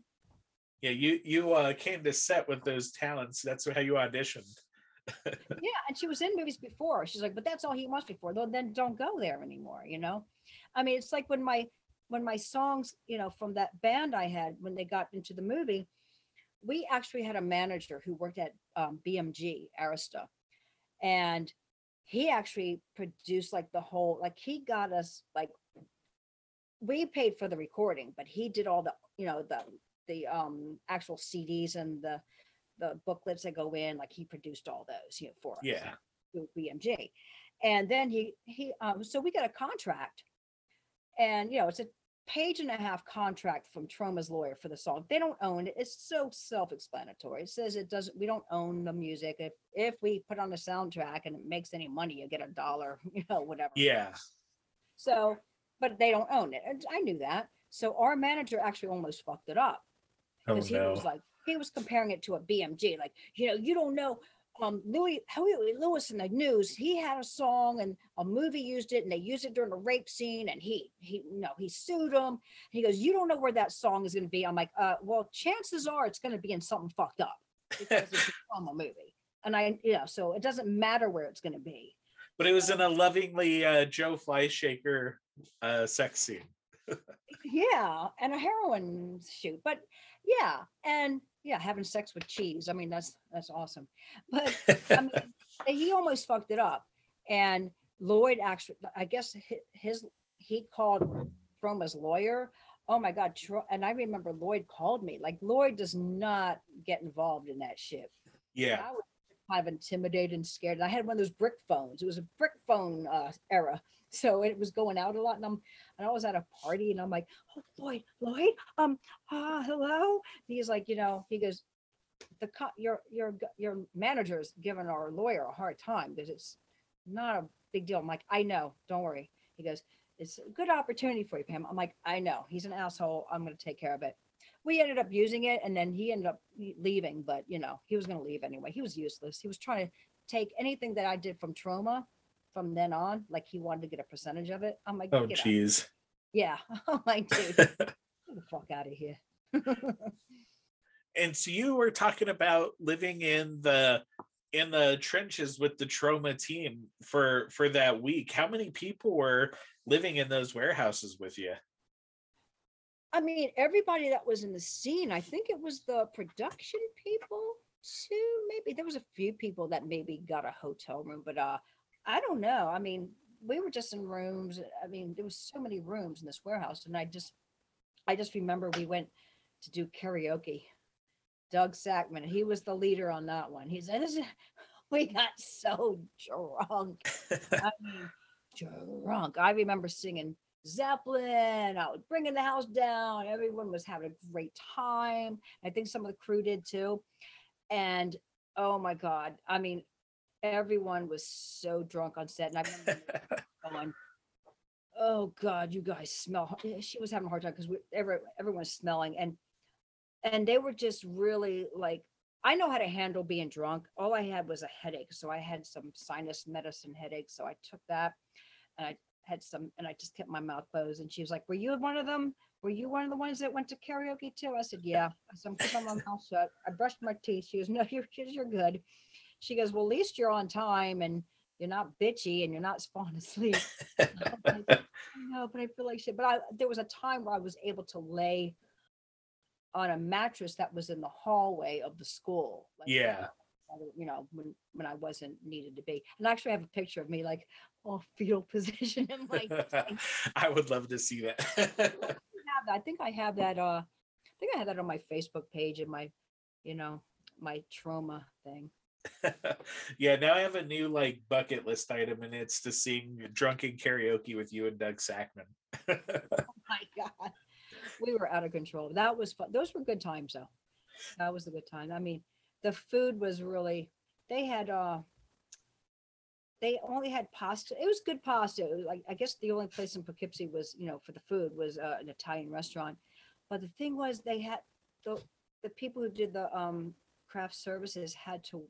Yeah. You you uh came to set with those talents. That's how you auditioned. Yeah and she was in movies before. She's like but that's all he wants before. for. Well, then don't go there anymore you know? I mean it's like when my when my songs you know from that band i had when they got into the movie we actually had a manager who worked at um, bmg arista. And he actually produced like the whole like he got us like we paid for the recording but he did all the you know the the um actual cds and the the booklets that go in like he produced all those you know for us Yeah. through BMG. And then he he um so we got a contract and you know it's a page and a half contract from Troma's lawyer for the song. They don't own it. It's so self-explanatory. It says it doesn't we don't own the music. If if we put on a soundtrack and it makes any money, you get a dollar, you know, whatever. Yeah. So, but they don't own it. And I knew that. So our manager actually almost fucked it up Oh because he was like he was comparing it to a BMG, like you know you don't know um Louis Huey Lewis in the news. He had a song and a movie used it, and they used it during a rape scene, and he he no he sued him. He goes, you don't know where that song is going to be. I'm like, uh, well, chances are it's going to be in something fucked up because it's a Troma movie, and I you know so it doesn't matter where it's going to be. but it was in a lovingly uh Joe Fleishaker uh sex scene. yeah and a heroin shoot but yeah and yeah having sex with cheese. I mean that's that's awesome. But i mean he almost fucked it up. And lloyd actually i guess hi- his he called Troma's lawyer. Oh my god and i remember lloyd called me. Like lloyd does not get involved in that shit. And Yeah. I was kind of intimidated and scared. And I had one of those brick phones. It was a brick phone uh, era. So it was going out a lot. And I'm and I was at a party and I'm like, oh Lloyd, Lloyd, um, uh, hello. He's like, you know, he goes, the co- your your your manager's giving our lawyer a hard time because it's not a big deal. I'm like, I know, don't worry. He goes, it's a good opportunity for you, Pam. I'm like, I know, he's an asshole. I'm gonna take care of it. We ended up using it and then he ended up leaving, but you know, he was gonna leave anyway. He was useless. He was trying to take anything that I did from Troma from then on, like he wanted to get a percentage of it. I'm like, Oh geez. yeah. I'm like, dude, get the fuck out of here. and so you were talking about living in the in the trenches with the Troma team for for that week how many people were living in those warehouses with you I mean, everybody that was in the scene, I think it was the production people too. Maybe there was a few people that maybe got a hotel room, but uh, I don't know. I mean, we were just in rooms. I mean, there was so many rooms in this warehouse, and I just, I just remember we went to do karaoke. Doug Sakmann, he was the leader on that one. He said, "We got so drunk." I mean, drunk. I remember singing Zeppelin. I was bringing the house down. Everyone was having a great time. I think some of the crew did too. And oh my God, I mean, everyone was so drunk on set. And I remember going, oh God, you guys smell. She was having a hard time because we every, everyone's smelling and and they were just really like I know how to handle being drunk. All I had was a headache. So I had some sinus medicine headache. So I took that and I had some and I just kept my mouth closed. And she was like, Were you one of them? Were you one of the ones that went to karaoke too? I said, Yeah. Said, I'm keeping my mouth shut. I brushed my teeth. She goes, No, you're you're good. She goes, Well, at least you're on time and you're not bitchy and you're not falling asleep. Like, know, but I feel like shit. But I, there was a time where I was able to lay on a mattress that was in the hallway of the school. like, Yeah. You know, when when I wasn't needed to be. And actually, I have a picture of me like all fetal position in my I would love to see that. that. I think I have that uh I think I have that on my Facebook page and my, you know, my Troma thing. yeah, now I have a new like bucket list item, and it's to sing drunken karaoke with you and Doug Sakmann. Oh my god we were out of control that was fun those were good times though that was a good time i mean the food was really they had uh they only had pasta it was good pasta was like i guess the only place in poughkeepsie was you know for the food was uh, an italian restaurant but the thing was they had the the people who did the um craft services had to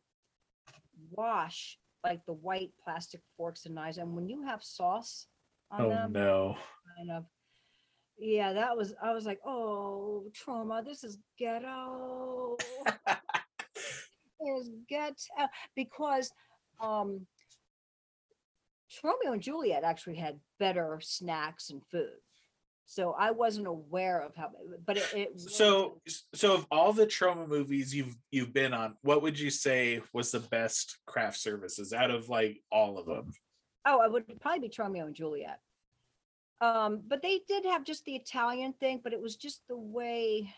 wash like the white plastic forks and knives and when you have sauce on oh them no. kind of yeah that was i was like oh Troma this is ghetto is ghetto because um Tromeo and juliet actually had better snacks and food so i wasn't aware of how but it, it So, so of all the Troma movies you've you've been on, what would you say was the best craft services out of like all of them? Oh, it would probably be Tromeo and Juliet. Um, but they did have just the Italian thing, but it was just the way,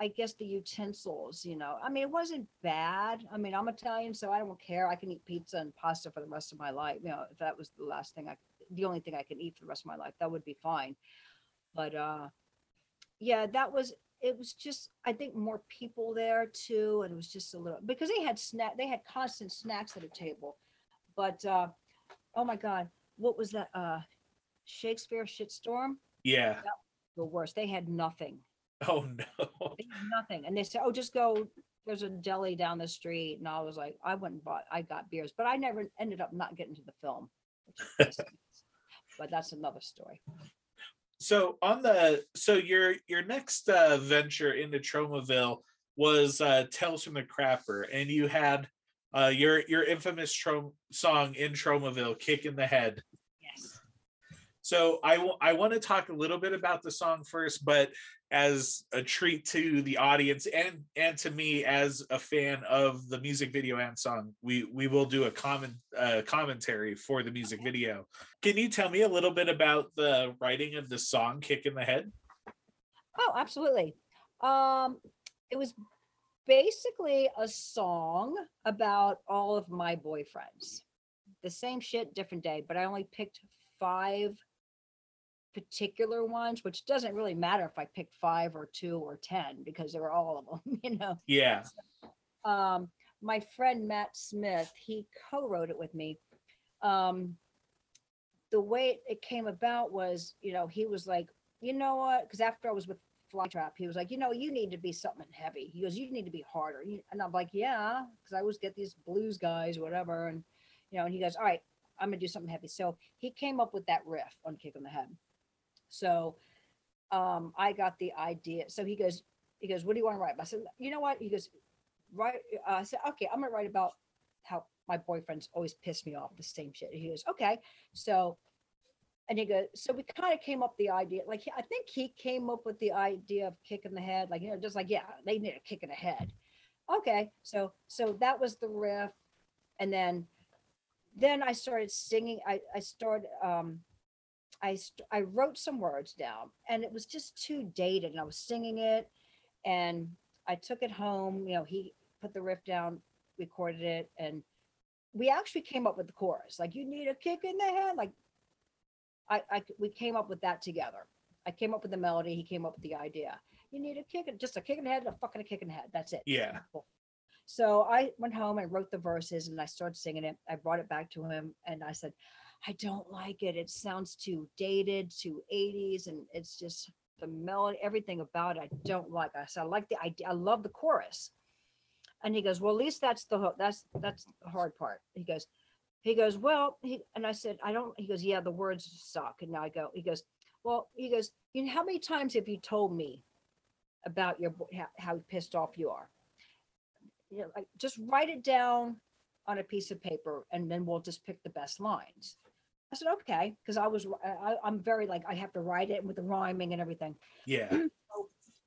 I guess, the utensils, you know. I mean, it wasn't bad. I mean, I'm Italian, so I don't care. I can eat pizza and pasta for the rest of my life. You know, if that was the last thing I, the only thing I can eat for the rest of my life, that would be fine. But uh, yeah, that was. It was just, I think, more people there too, and it was just a little because they had snack. They had constant snacks at a table, but. uh oh my god what was that uh shakespeare shitstorm Yeah. the worst they had nothing Oh no. they had nothing. And they said oh just go there's a deli down the street. And i was like i went and bought i got beers but i never ended up not getting to the film which but that's another story. So on the so your your next uh, venture into Tromaville was uh, Tales from the Crapper, and you had uh, your your infamous Trom- song in Tromaville, "Kick in the Head." yes. So I w- I want to talk a little bit about the song first, but as a treat to the audience and and to me as a fan of the music video and song, we we will do a common uh, commentary for the music video. Can you tell me a little bit about the writing of the song "Kick in the Head"? oh absolutely um it was basically a song about all of my boyfriends the same shit different day but i only picked five particular ones which doesn't really matter if i picked five or two or ten because they were all of them you know? Yeah, um my friend matt smith he co-wrote it with me. Um the way it came about was you know he was like you know what? Because after i was with flytrap he was like you know you need to be something heavy. He goes you need to be harder. And i'm like yeah because i always get these blues guys whatever and you know and he goes all right i'm gonna do something heavy. So he came up with that riff on kick on the head so um i got the idea. So he goes he goes what do you want to write? About? i said you know what? He goes write uh, i said okay i'm gonna write about how my boyfriends always pissed me off the same shit. He goes okay. So and he goes so we kind of came up the idea like i think he came up with the idea of kicking the head like you know just like yeah they need a kick in the head. Okay so so that was the riff. And then then i started singing i i started um i i wrote some words down and it was just too dated and i was singing it and i took it home you know he put the riff down recorded it and we actually came up with the chorus like you need a kick in the head like I, I we came up with that together i came up with the melody he came up with the idea you need a kick just a kick in the head a fucking a kick in the head that's it yeah, Simple. So I went home and wrote the verses and I started singing it. I brought it back to him and I said, I don't like it. It sounds too dated, too 80s, and it's just the melody, everything about it. I don't like. I said I like the idea. I love the chorus. And he goes, well, at least that's the that's that's the hard part. He goes, he goes, well, he and I said, I don't. He goes, yeah, the words suck. And now I go, he goes, well, he goes, you know, how many times have you told me about your how, how pissed off you are? You know, like just write it down on a piece of paper, and then we'll just pick the best lines. I said, okay, because I was I, I'm very like I have to write it with the rhyming and everything. Yeah.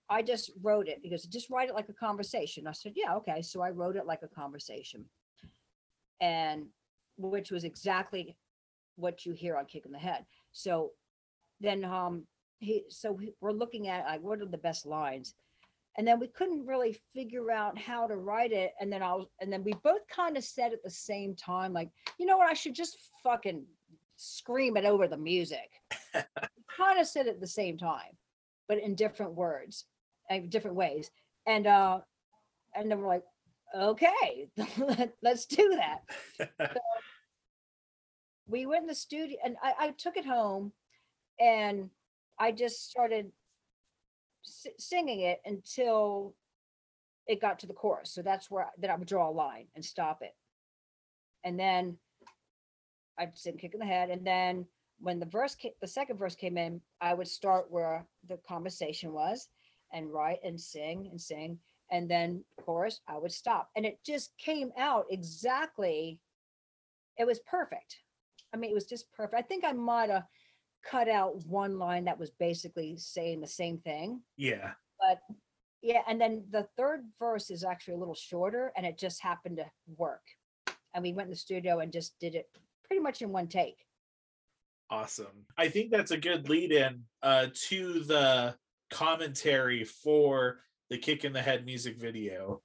I just wrote it because just write it like a conversation. I said, yeah, okay. So I wrote it like a conversation. And which was exactly what you hear on Kick in the Head. So then um he so we- we're looking at like what are the best lines? And then we couldn't really figure out how to write it. And then I was and then we both kind of said at the same time, like, you know what, I should just fucking scream it over the music. kind of said it at the same time, but in different words and different ways. And uh and then we're like, okay, let's do that. we went in the studio and I, I took it home and I just started s- singing it until it got to the chorus. So that's where then I would draw a line and stop it. And then I'd sing kick in the head. And then when the verse ca- the second verse came in, I would start where the conversation was and write and sing and sing. And then chorus, I would stop. And it just came out exactly. It was perfect. I mean, it was just perfect. I think I might have cut out one line that was basically saying the same thing. Yeah. But yeah, and then the third verse is actually a little shorter and it just happened to work. And we went in the studio and just did it pretty much in one take. Awesome. I think that's a good lead in uh, to the commentary for the Kick in the Head music video.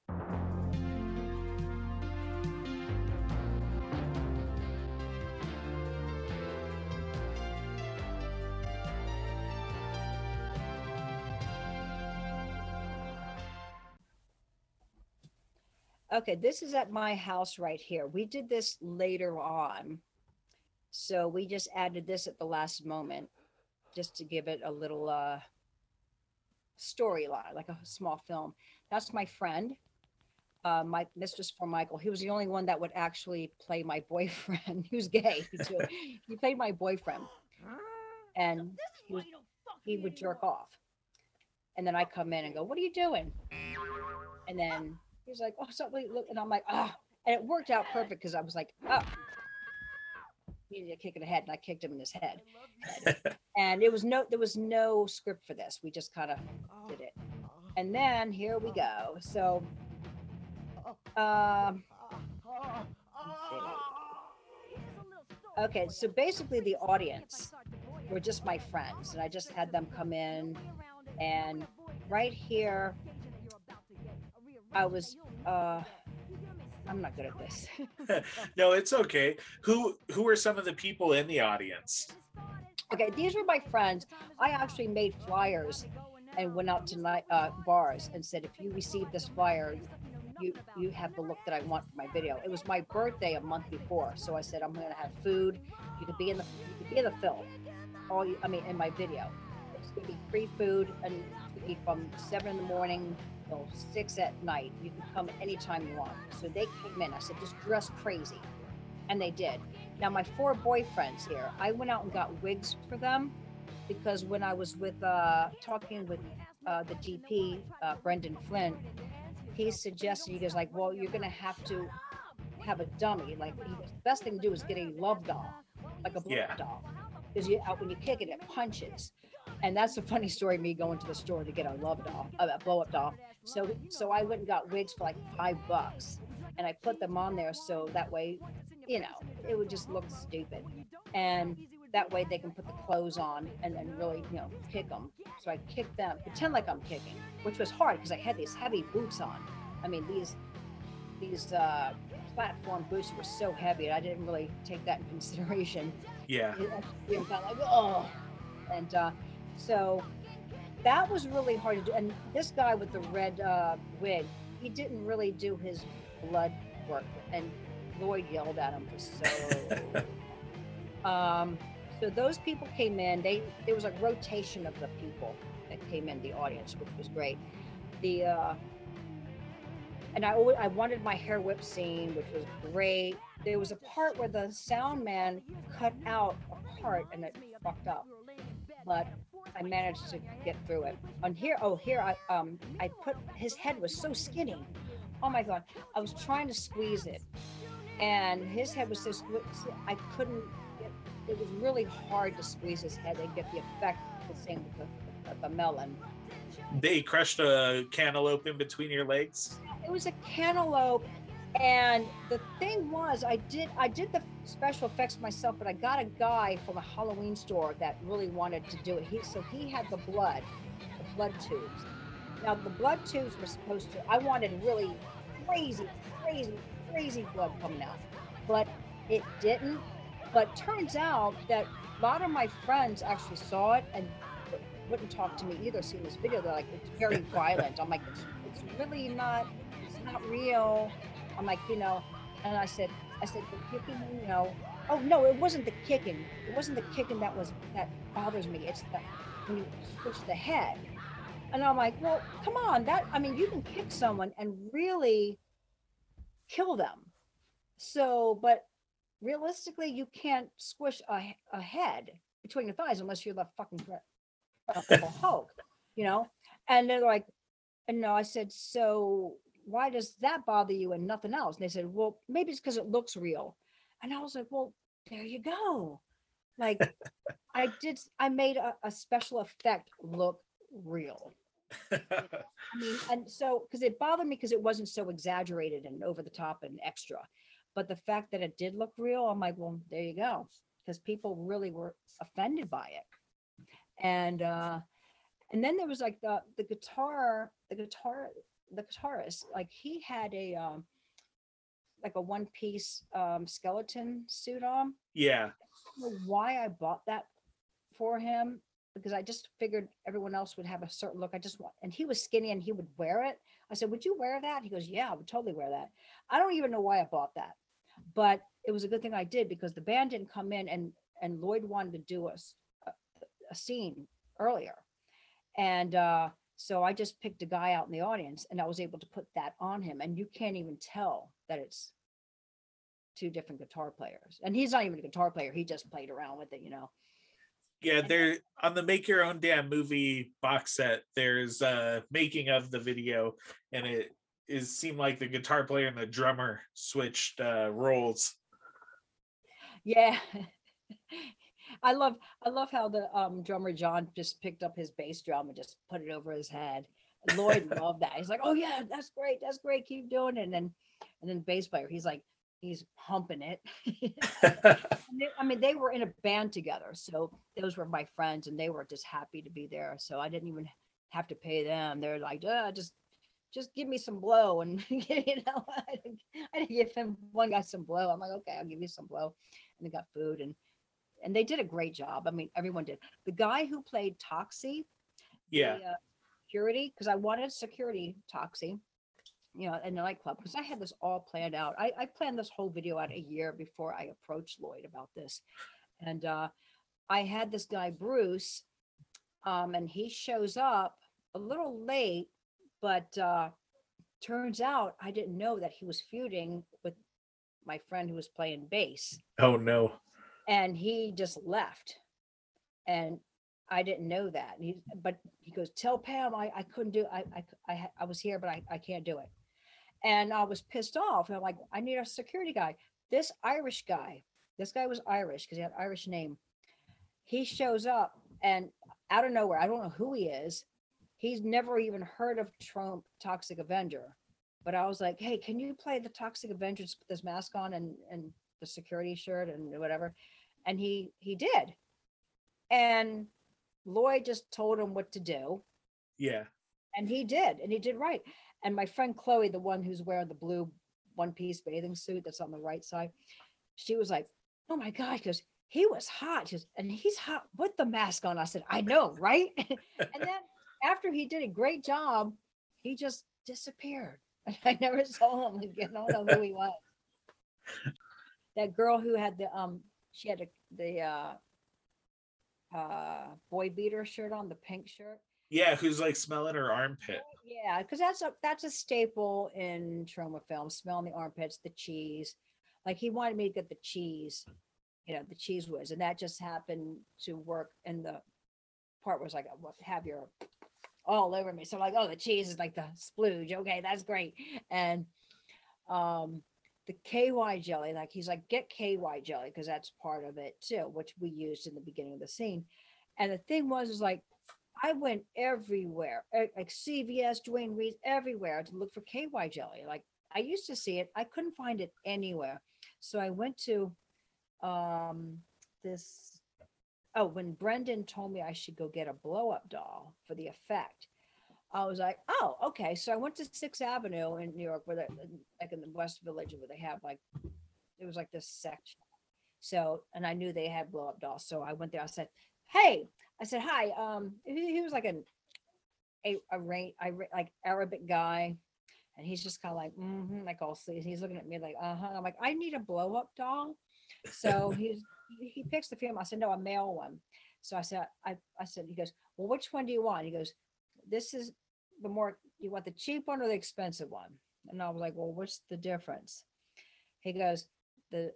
Okay, this is at my house right here. We did this later on. So we just added this at the last moment just to give it a little uh storyline, like a small film. That's my friend, uh my Mistress for Michael. He was the only one that would actually play my boyfriend. he was gay. too. he played my boyfriend. And he, was, he would jerk off. And then I come in and go, What are you doing? And then he's like, Oh, something look, and I'm like, ah, and it worked out perfect because I was like, oh, he needed a kick in the head, and I kicked him in his head. and it was no, there was no script for this. We just kind of did it. And then here we go. So, um, okay, so basically the audience were just my friends, and I just had them come in, and right here, I was, uh, I'm not good at this. no, it's okay. Who who are some of the people in the audience? Okay, these were my friends. I actually made flyers and went out to night uh, bars and said, if you receive this flyer, you you have the look that I want for my video. It was my birthday a month before, so I said I'm going to have food. You could be in the you could be in the film. All you, I mean, in my video, it's going to be free food and be from seven in the morning till six at night. You can come anytime you want. So they came in. I said, just dress crazy, and they did. Now, my four boyfriends here, I went out and got wigs for them because when I was with uh, talking with uh, the GP, uh, Brendan Flynn, he suggested, he goes like, well, you're going to have to have a dummy. Like the best thing to do is get a love doll, like a blow Yeah. doll. Because you, when you kick it, it punches. And that's a funny story, me going to the store to get a love doll, a blow up doll. So, so I went and got wigs for like five bucks and I put them on there so that way, you know, it would just look stupid. And that way they can put the clothes on and then really, you know, kick them. So I kicked them, pretend like I'm kicking, which was hard because I had these heavy boots on. I mean, these these uh, platform boots were so heavy, and I didn't really take that in consideration. Yeah. It actually was kind of like, oh, and uh, so that was really hard to do. And this guy with the red uh, wig, he didn't really do his blood work, and Lloyd yelled at him for so Um, so those people came in. They there was a rotation of the people that came in the audience, which was great. The uh, and I alwa- I wanted my hair whip scene, which was great. There was a part where the sound man cut out a part and it fucked up, but I managed to get through it. On here, oh here I um I put his head was so skinny. Oh my god, I was trying to squeeze it, and his head was just I couldn't. Get, it was really hard to squeeze his head and get the effect the same with the, the, the melon. They crushed a cantaloupe in between your legs. it was a cantaloupe and the thing was i did i did the special effects myself but i got a guy from a halloween store that really wanted to do it. He so he had the blood the blood tubes. Now the blood tubes were supposed to i wanted really crazy crazy crazy blood coming out but it didn't. But turns out that a lot of my friends actually saw it and wouldn't talk to me either seeing this video. They're like it's very violent. I'm like it's, it's really not it's not real i'm like you know and i said i said the kicking you know. Oh no it wasn't the kicking. It wasn't the kicking that was that bothers me. It's the when you switch the head. And i'm like well come on that i mean you can kick someone and really kill them. So but realistically you can't squish a, a head between your thighs unless you're the fucking Hulk, you know? And they're like, and no, I said, so why does that bother you and nothing else? And they said, well, maybe it's because it looks real. And I was like, well, there you go. Like I did, I made a, a special effect look real. I mean, and so because it bothered me because it wasn't so exaggerated and over the top and extra. But the fact that it did look real, I'm like, well, there you go. Because people really were offended by it. And uh and then there was like the the guitar, the guitar, the guitarist, like he had a um like a one piece um skeleton suit on. yeah. I don't know why I bought that for him because I just figured everyone else would have a certain look. I just want, and he was skinny and he would wear it. I said, Would you wear that? He goes, Yeah, I would totally wear that. I don't even know why I bought that, but it was a good thing I did because the band didn't come in and and Lloyd wanted to do us a scene earlier. And uh, so I just picked a guy out in the audience and I was able to put that on him. And you can't even tell that it's two different guitar players. And he's not even a guitar player. He just played around with it, you know. Yeah, there on the Make Your Own Damn Movie box set, there's a making of the video, and it is seemed like the guitar player and the drummer switched uh roles. Yeah. I love I love how the um drummer John just picked up his bass drum and just put it over his head. Lloyd loved that. He's like, "Oh yeah, that's great. That's great. Keep doing it." And then and then the bass player, he's like he's humping it. They- I mean, they were in a band together, so those were my friends, and they were just happy to be there. So I didn't even have to pay them. They're like, uh, just, just give me some blow, and you know, I I didn't give him one guy some blow. I'm like, okay, I'll give you some blow, and they got food, and and they did a great job. I mean, everyone did. The guy who played Toxie, yeah. the, uh, security because I wanted security Toxie, you know, in the nightclub because I had this all planned out. I, I planned this whole video out a year before I approached Lloyd about this. And uh, I had this guy, Bruce, um, and he shows up a little late, but uh, turns out I didn't know that he was feuding with my friend who was playing bass Oh no. And he just left. And i didn't know that. And he but he goes tell pam i, I couldn't do I, ha- I i was here but I, I can't do it. And i was pissed off. And i'm like i need a security guy. This irish guy this guy was irish because he had irish name. He shows up and out of nowhere i don't know who he is. He's never even heard of Troma toxic avenger. But i was like hey can you play the toxic avenger put this mask on and and the security shirt and whatever. And he he did. And lloyd just told him what to do. Yeah. and he did and he did right. And my friend chloe the one who's wearing the blue one piece bathing suit that's on the right side she was like oh my god because he was hot she goes, and he's hot with the mask on. I said i know right? And then after he did a great job he just disappeared. I never saw him again. I don't know who he was that girl who had the um she had a, the uh, uh, boy beater shirt on, the pink shirt. Yeah, who's like smelling her armpit. Yeah, because that's a that's a staple in Troma films. Smelling the armpits, the cheese. Like he wanted me to get the cheese, you know, the Cheez Whiz, and that just happened to work. And the part was like, "What have your all over me?" So I'm like, "Oh, the cheese is like the splooge." Okay, that's great. And um, the KY jelly, like he's like, "Get KY jelly because that's part of it too," which we used in the beginning of the scene. And the thing was, is like I went everywhere, like CVS, Duane Reade, everywhere to look for KY jelly. Like I used to see it, I couldn't find it anywhere. So I went to um this. Oh, when Brendan told me I should go get a blow up doll for the effect, I was like, oh, okay. So I went to Sixth Avenue in New York, where they, like in the West Village, where they have like, it was like this section. So, and I knew they had blow up dolls. So I went there. I said, hey, I said, hi. Um, he, he was like an a, a rain, I like Arabic guy. And he's just kind of like, mm hmm, like all sleazy. He's looking at me like, uh huh. I'm like, I need a blow up doll. So he's he, he picks the female. I said, no, a male one. So I said, I, I said, he goes, well, which one do you want? He goes, this is the more, you want the cheap one or the expensive one? And I was like, well, what's the difference? He goes, the,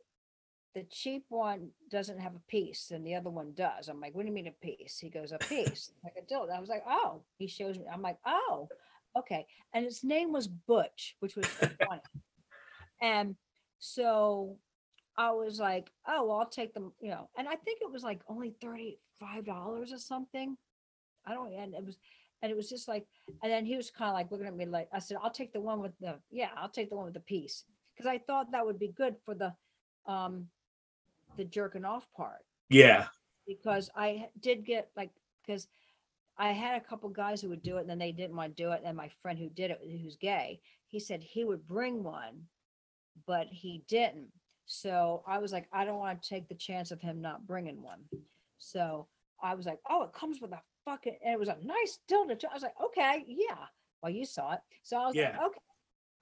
the cheap one doesn't have a piece and the other one does. I'm like, what do you mean a piece? He goes, a piece, like a dildo. I was like, oh, he shows me. I'm like, oh, okay. And his name was Butch, which was so funny. And so I was like, oh, well, I'll take them, you know, and I think it was like only $35 or something. I don't, and it was, and it was just like, and then he was kind of like looking at me like, I said, I'll take the one with the, yeah, I'll take the one with the piece. Cause I thought that would be good for the, um, the jerking off part Yeah. because I did get like, because I had a couple guys who would do it and then they didn't want to do it. And my friend who did it, who's gay, he said he would bring one, but he didn't. So I was like, I don't want to take the chance of him not bringing one. So I was like, oh, it comes with a fucking, and it was a nice dildo. too. I was like, okay, yeah. Well, you saw it. So I was Yeah. like, okay,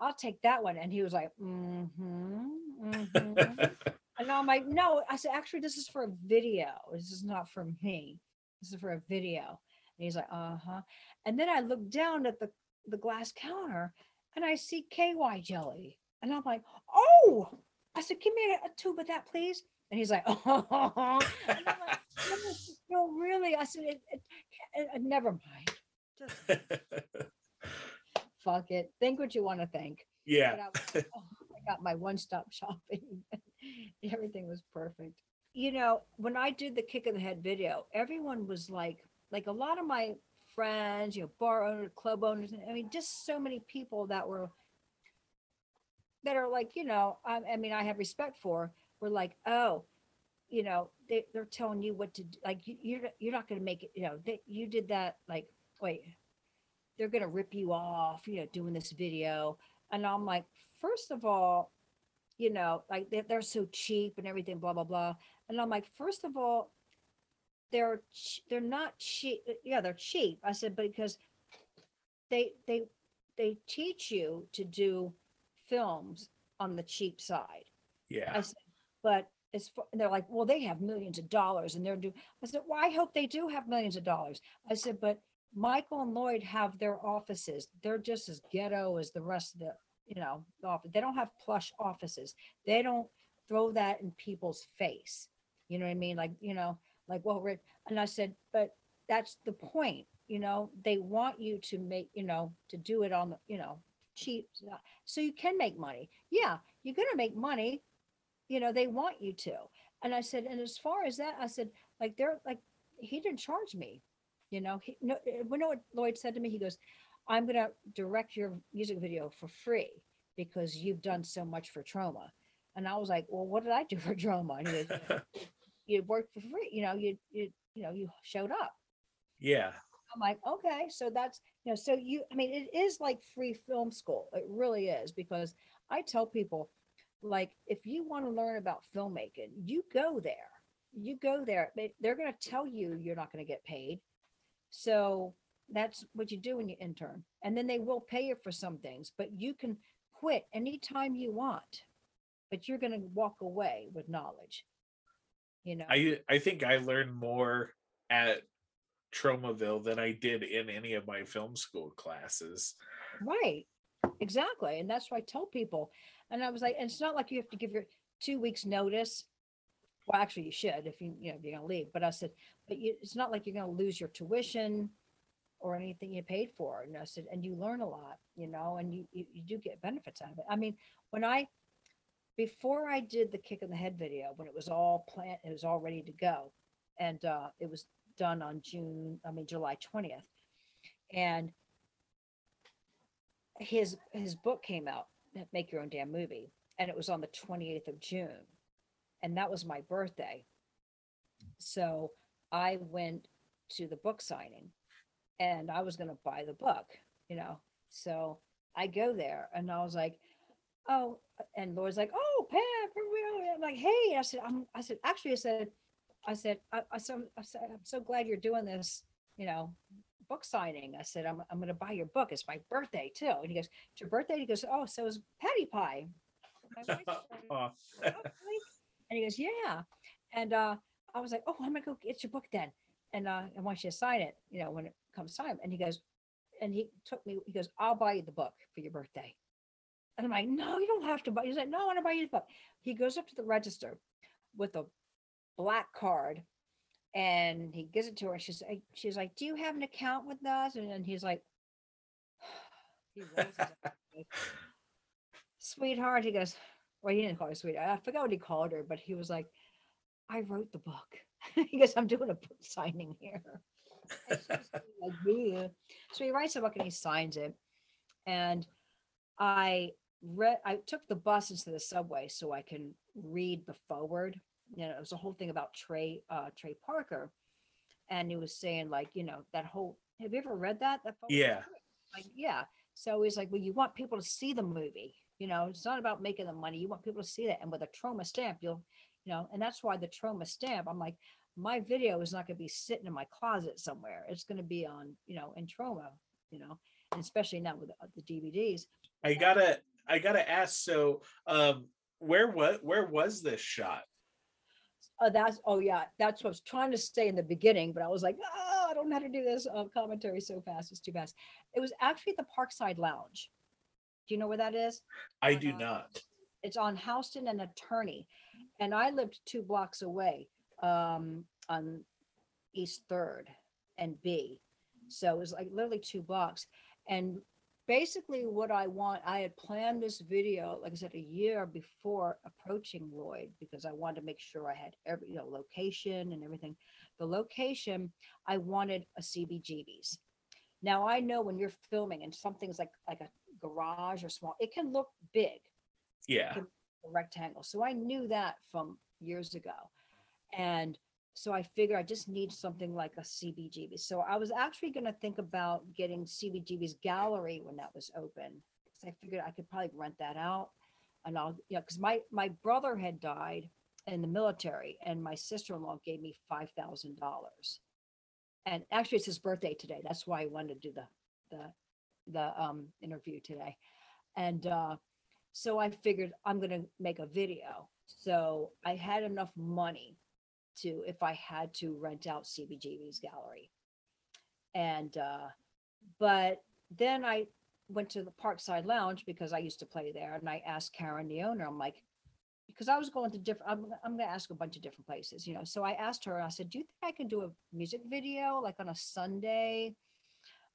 I'll take that one. And he was like, mm-hmm, mm-hmm. And I'm like, no, I said, actually, this is for a video. This is not for me. This is for a video. And he's like, uh-huh. And then I look down at the, the glass counter and I see KY jelly. And I'm like, oh, I said, give me a, a tube of that, please. And he's like, oh, like, no, really? I said, it, it, it, never mind. Just fuck it. Think what you want to think. yeah. I, oh, I got my one-stop shopping. Everything was perfect. You know, when I did the kick in the head video, everyone was like, like a lot of my friends, you know, bar owners, club owners, and I mean, just so many people that were that are like, you know, I, I mean, I have respect for, were like, oh, you know, they, they're telling you what to do. Like, you, you're you're not going to make it. You know, they, you did that. Like, wait, they're going to rip you off. You know, doing this video. And I'm like, first of all, you know, like they're, they're so cheap and everything, blah, blah, blah. And I'm like, first of all, they're, they're not cheap. Yeah, they're cheap. I said, because they, they, they teach you to do films on the cheap side. Yeah. I said, but fu- and they're like, well, they have millions of dollars and they're do, I said, well, I hope they do have millions of dollars. I said, but Michael and Lloyd have their offices. They're just as ghetto as the rest of the, you know, the office. They don't have plush offices. They don't throw that in people's face. You know what I mean? Like, you know, like, well, Rick, and I said, but that's the point, you know, they want you to make, you know, to do it on the, you know, cheap, so you can make money. Yeah, you're gonna make money, you know, they want you to. And I said, and as far as that, I said, like, they're like, he didn't charge me, you know, he, no, uh, you know what Lloyd said to me? He goes, I'm gonna direct your music video for free because you've done so much for Troma. And I was like, well, what did I do for Troma? And he goes, you worked for free, you know, you, you, you know, you showed up. yeah. I'm like, okay, so that's, you know, so you, I mean, it is like free film school. It really is because I tell people, like, if you want to learn about filmmaking, you go there. You go there. They, they're going to tell you you're not going to get paid. So that's what you do when you intern. And then they will pay you for some things, but you can quit anytime you want. But you're going to walk away with knowledge. you know I I think I learned more at Tromaville than I did in any of my film school classes. Right. Exactly. And that's why I tell people. And I was like, and it's not like you have to give your two weeks notice. Well, actually you should if you, you know, if you're gonna leave. But I said, but you, it's not like you're gonna lose your tuition or anything you paid for. And I said, and you learn a lot, you know, and you, you, you do get benefits out of it. I mean, when I, before I did the kick in the head video, when it was all planned, it was all ready to go. And uh, it was done on June, I mean, July 20th. And his his book came out make your own damn movie. And it was on the 28th of june. And that was my birthday. So i went to the book signing and i was going to buy the book you know? So i go there and i was like oh and laura's like oh pam i'm like hey i said i'm i said actually i said i said i, I, so, I said, i'm so glad you're doing this you know book signing. I said, I'm, I'm going to buy your book. It's my birthday too. And he goes, it's your birthday? He goes, oh, so is Patty Pie. My wife said, "Oh, really?" and he goes, yeah. And uh, I was like, oh, I'm going to go get your book then. And uh, I want you to sign it, you know, when it comes time. And he goes, and he took me, he goes, I'll buy you the book for your birthday. And I'm like, no, you don't have to buy. He's like, no, I want to buy you the book. He goes up to the register with a black card and he gives it to her. She's like, she's like, "Do you have an account with us?" And then he's like, he. "Sweetheart," he goes. Well, he didn't call her sweetheart. I forgot what he called her, but he was like, "I wrote the book." he goes, "I'm doing a book signing here." Like. So he writes a book and he signs it, and I read. I took the bus into the subway so I can read the foreword you know, it was a whole thing about Trey, uh, Trey Parker. And he was saying like, you know, that whole, have you ever read that? That? Yeah. Like, yeah. So he's like, well, you want people to see the movie, you know, it's not about making the money. You want people to see that. And with a Troma stamp, you'll, you know, and that's why the Troma stamp, I'm like, my video is not going to be sitting in my closet somewhere. It's going to be on, you know, in Troma, you know, and especially now with the, the DVDs. I gotta I gotta ask. So, um, where what where was this shot? Oh, that's, oh yeah, that's what I was trying to say in the beginning, but I was like, oh, I don't know how to do this uh, commentary so fast. It's too fast. It was actually the Parkside Lounge. Do you know where that is? I do not. It's on Houston and Attorney. And I lived two blocks away um, on East Third and B. So it was like literally two blocks. And basically what I want, I had planned this video, like I said, a year before approaching Lloyd because I wanted to make sure I had every, you know, location and everything. The location, I wanted a CBGB's. Now I know when you're filming and something's like like a garage or small, it can look big Yeah. can- a rectangle. So I knew that from years ago. And so I figure I just need something like a CBGB. So I was actually going to think about getting CBGB's gallery when that was open. Because I figured I could probably rent that out. And I'll, you know, because my, my brother had died in the military and my sister-in-law gave me $5,000. And actually it's his birthday today. That's why I wanted to do the, the, the um, interview today. And, uh, so I figured I'm gonna make a video. So I had enough money to, if I had to rent out CBGB's gallery. And, uh, but then I went to the Parkside Lounge because I used to play there and I asked Karen, the owner, I'm like, because I was going to different, I'm, I'm gonna ask a bunch of different places, you know, so I asked her, I said, do you think I can do a music video like on a Sunday?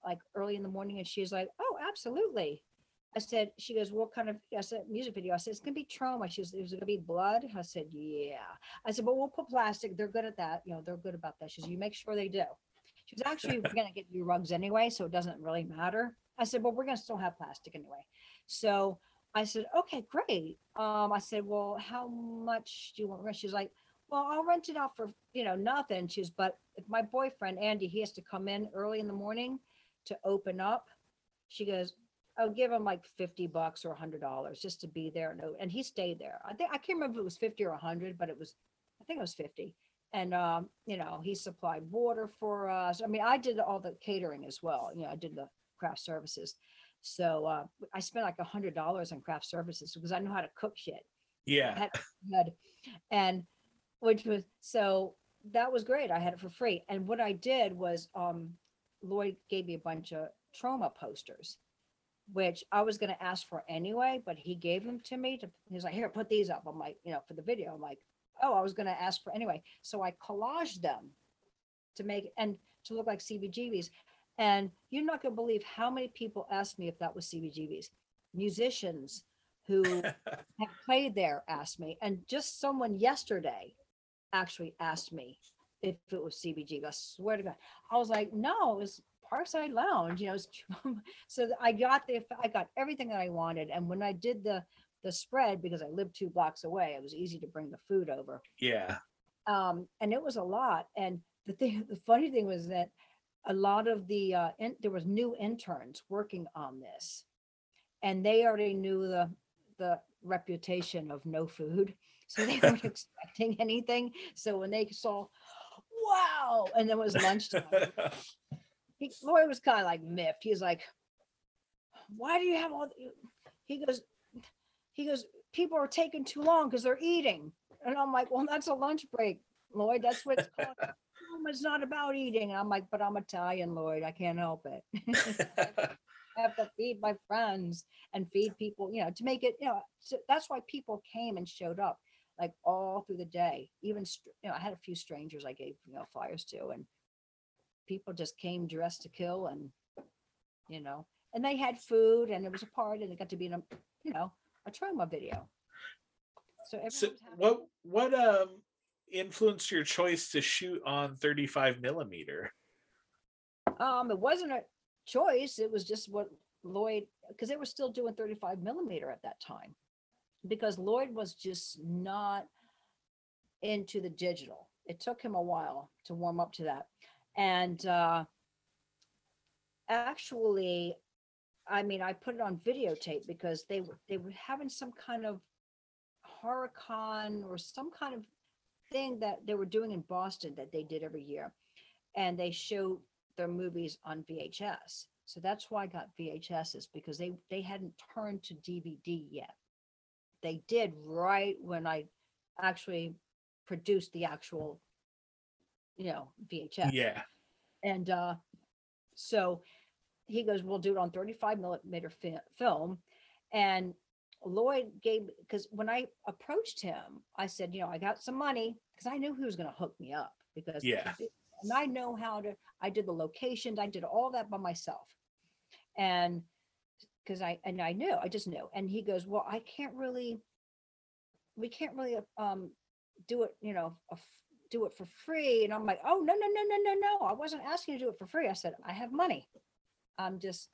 Like early in the morning? And she's like, oh, absolutely. I said, she goes, what kind of, I said, music video? I said, it's gonna be Troma. She goes, is it gonna be blood? I said, yeah. I said, but we'll put plastic. They're good at that. You know, they're good about that. She says, you make sure they do. She was actually, we're gonna get new rugs anyway, so it doesn't really matter. I said, but we're gonna still have plastic anyway. So I said, okay, great. Um, I said, well, how much do you want? rent?" She's like, well, I'll rent it out for, you know, nothing. She's, but if my boyfriend, Andy, he has to come in early in the morning to open up. She goes, I'll give him like 50 bucks or a hundred dollars just to be there. And, and he stayed there. I think, I can't remember if it was 50 or a hundred, but it was, I think it was 50. And, um, you know, he supplied water for us. I mean, I did all the catering as well. You know, I did the craft services. So, uh, I spent like a hundred dollars on craft services because I know how to cook shit Yeah. had and which was so that was great. I had it for free. And what I did was um Lloyd gave me a bunch of Troma posters, which I was gonna ask for anyway, but he gave them to me to he's like, here, put these up. I'm like, you know, for the video. I'm like, oh, I was gonna ask for anyway. So I collaged them to make and to look like CBGBs. And you're not gonna believe how many people asked me if that was CBGBs. Musicians who have played there asked me, and just someone yesterday actually asked me if it was CBG. I swear to God, I was like, no, it was Parkside Lounge. You know, so I got the I got everything that I wanted, and when I did the the spread because I lived two blocks away, it was easy to bring the food over Yeah. um, and it was a lot. And the thing, the funny thing was that a lot of the uh, in, there was new interns working on this, and they already knew the the reputation of no food, so they weren't expecting anything. So when they saw, wow, and then it was lunchtime. He, Lloyd was kind of like miffed. He's like, "Why do you have all?" the-" He goes, "He goes, people are taking too long because they're eating." And I'm like, "Well, that's a lunch break, Lloyd. That's what it's called. "No, It's not about eating." And I'm like, "But I'm Italian, Lloyd. I can't help it. I have to feed my friends and feed people, you know, to make it, you know." So that's why people came and showed up like all through the day. Even, you know, I had a few strangers I gave, you know, flyers to, and people just came dressed to kill and you know and they had food and it was a party and it got to be in a you know a Troma video so, so everyone was happy. what what um influenced your choice to shoot on 35 millimeter? um it wasn't a choice it was just what lloyd because they were still doing 35 millimeter at that time because lloyd was just not into the digital it took him a while to warm up to that and uh actually i mean i put it on videotape because they they were having some kind of horrorcon or some kind of thing that they were doing in boston that they did every year. And they show their movies on vhs so that's why i got vhs's because they they hadn't turned to dvd yet. They did right when i actually produced the actual you know vhs Yeah. and uh, so he goes, we'll do it on 35 millimeter fi- film. And Lloyd gave, because when I approached him, I said, you know, I got some money because I knew he was going to hook me up because, Yeah. and I know how to, I did the locations, I did all that by myself. And because I, and I knew, I just knew. And he goes, well, I can't really, we can't really um, do it, you know, a do it for free. And I'm like, oh, no, no, no, no, no, no. I wasn't asking you to do it for free. I said, I have money. I'm just,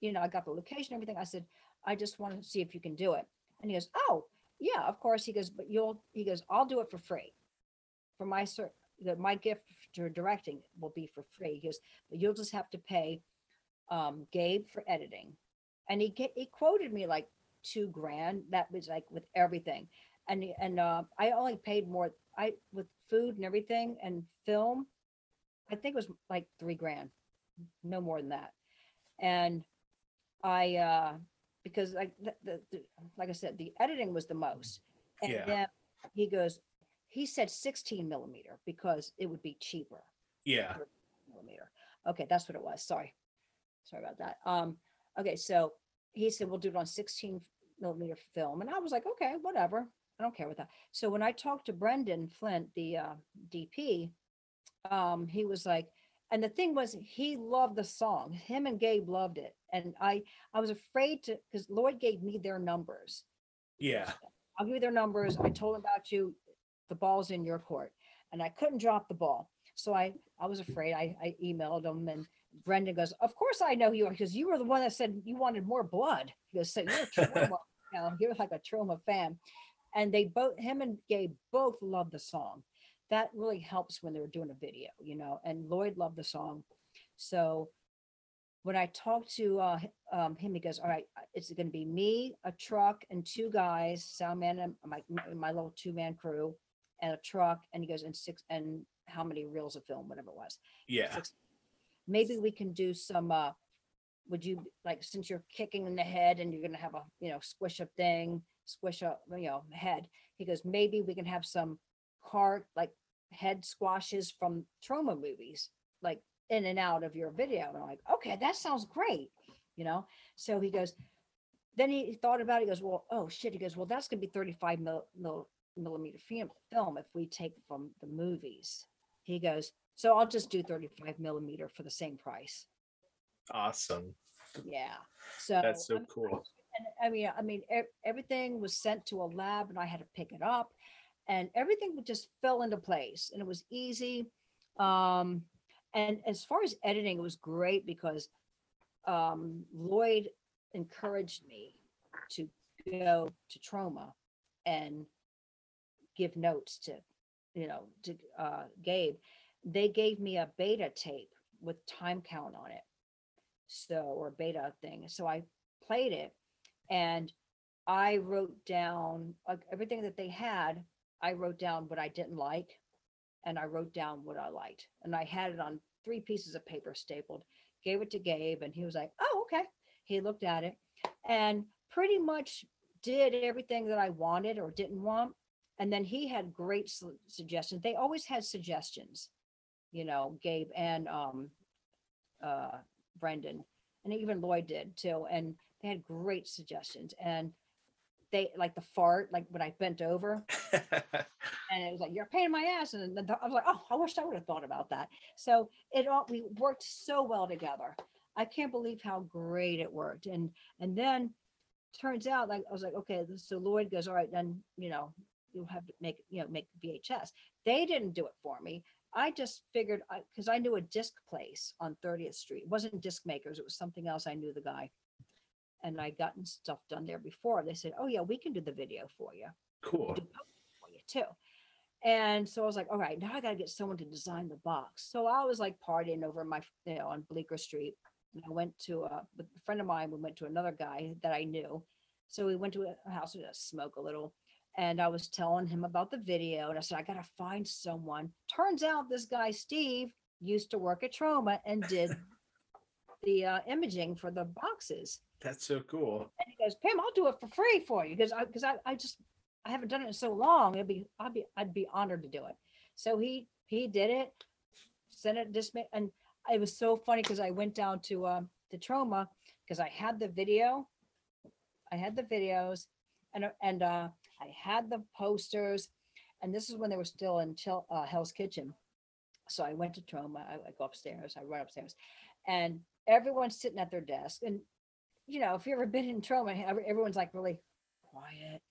you know, I got the location, everything. I said, I just want to see if you can do it. And he goes, oh, yeah, of course. He goes, but you'll, he goes, I'll do it for free. For my, cer- the, my gift to directing will be for free. He goes, but you'll just have to pay um, Gabe for editing. And he, he quoted me like two grand. That was like with everything. And, and uh, I only paid more, I, with food and everything and film, I think it was like three grand, no more than that. And I, uh, because like, the, the, the, like I said, the editing was the most. And Yeah. then he goes, he said sixteen millimeter because it would be cheaper Yeah. millimeter. Okay, that's what it was. Sorry. Sorry about that. Um, okay, so he said we'll do it on 16 millimeter film. And I was like, okay, whatever. I don't care with that. So when I talked to Brendan Flint, the uh, DP, um, he was like, and the thing was he loved the song. Him and Gabe loved it. And I I was afraid to because Lloyd gave me their numbers. Yeah. I'll give you their numbers. I told them about you. The ball's in your court. And I couldn't drop the ball. So I, I was afraid. I, I emailed him and Brendan goes, of course I know you because you were the one that said you wanted more blood. He goes, so you're a Troma, you know, you're like a Troma fan. And they both, him and Gabe both love the song. That really helps when they're doing a video, you know, and Lloyd loved the song. So when I talked to uh, um, him, he goes, all right, uh, it's going to be me, a truck and two guys, sound man and my, my- my little two man crew and a truck. And he goes, and six, and how many reels of film, whatever it was. Yeah. six- Maybe we can do some, uh, would you, like, since you're kicking in the head and you're gonna have a, you know, squish up thing, squish up, you know, head. He goes, maybe we can have some cart like head squashes from Troma movies, like in and out of your video. And I'm like, okay, that sounds great, you know. So he goes, then he thought about it. He goes, well, oh shit. He goes, well, that's gonna be 35 mil, mil, millimeter film if we take from the movies. He goes, so I'll just do 35 millimeter for the same price. Awesome. Yeah. So That's so I'm- cool. and I mean, I mean, e- everything was sent to a lab, and I had to pick it up, and everything just fell into place, and it was easy. Um, and as far as editing, it was great because um, Lloyd encouraged me to go to Troma and give notes to, you know, to uh, Gabe. They gave me a beta tape with time count on it, so or beta thing. So I played it and I wrote down like everything that they had. I wrote down what I didn't like, and I wrote down what I liked, and I had it on three pieces of paper stapled. Gave it to Gabe, and he was like, "Oh, okay." He looked at it, and pretty much did everything that I wanted or didn't want. And then he had great su- suggestions. They always had suggestions, you know, Gabe and um, uh, Brendan, and even Lloyd did too. And they had great suggestions and they like the fart like when i bent over and it was like you're a pain in my ass and then i was like oh i wish i would have thought about that. So it all we worked so well together. I can't believe how great it worked and and then turns out like i was like okay so lloyd goes all right then you know you'll have to make you know make vhs they didn't do it for me i just figured because I, knew a disc place on 30th street it wasn't disc makers it was something else i knew the guy and I gotten stuff done there before. They said, "Oh yeah, we can do the video for you, cool. do for you too." And so I was like, "All right, now I got to get someone to design the box." So I was like partying over my, you know, on Bleecker Street. And I went to uh, a, a friend of mine. We went to another guy that I knew. So we went to a house to smoke a little, and I was telling him about the video. And I said, "I got to find someone." Turns out this guy Steve used to work at Troma and did the uh, imaging for the boxes. That's so cool. And he goes, Pam, I'll do it for free for you because I because I, I just I haven't done it in so long. It'd be I'd be I'd be honored to do it. So he he did it, sent it just and it was so funny because I went down to um the Troma because I had the video, I had the videos, and uh, and uh I had the posters, and this is when they were still in uh, Hell's Kitchen. So I went to Troma. I, I go upstairs. I run upstairs, and everyone's sitting at their desk. And you know, if you've ever been in Troma, everyone's like really quiet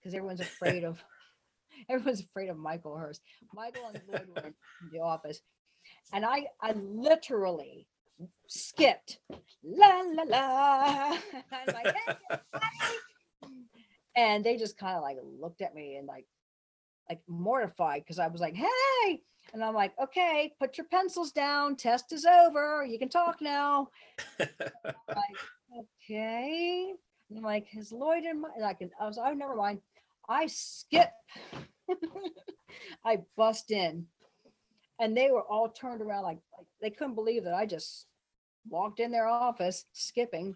because everyone's afraid of everyone's afraid of Michael Herz. Michael and Lloyd were in the office, and I I literally skipped la la la. I'm like, "Hey, everybody." And they just kind of like looked at me and like like mortified because I was like, hey. And I'm like, okay, put your pencils down. Test is over. You can talk now like, okay. And I'm like, is Lloyd in my like I was oh never mind. I skip. I bust in. And they were all turned around like, like they couldn't believe that I just walked in their office skipping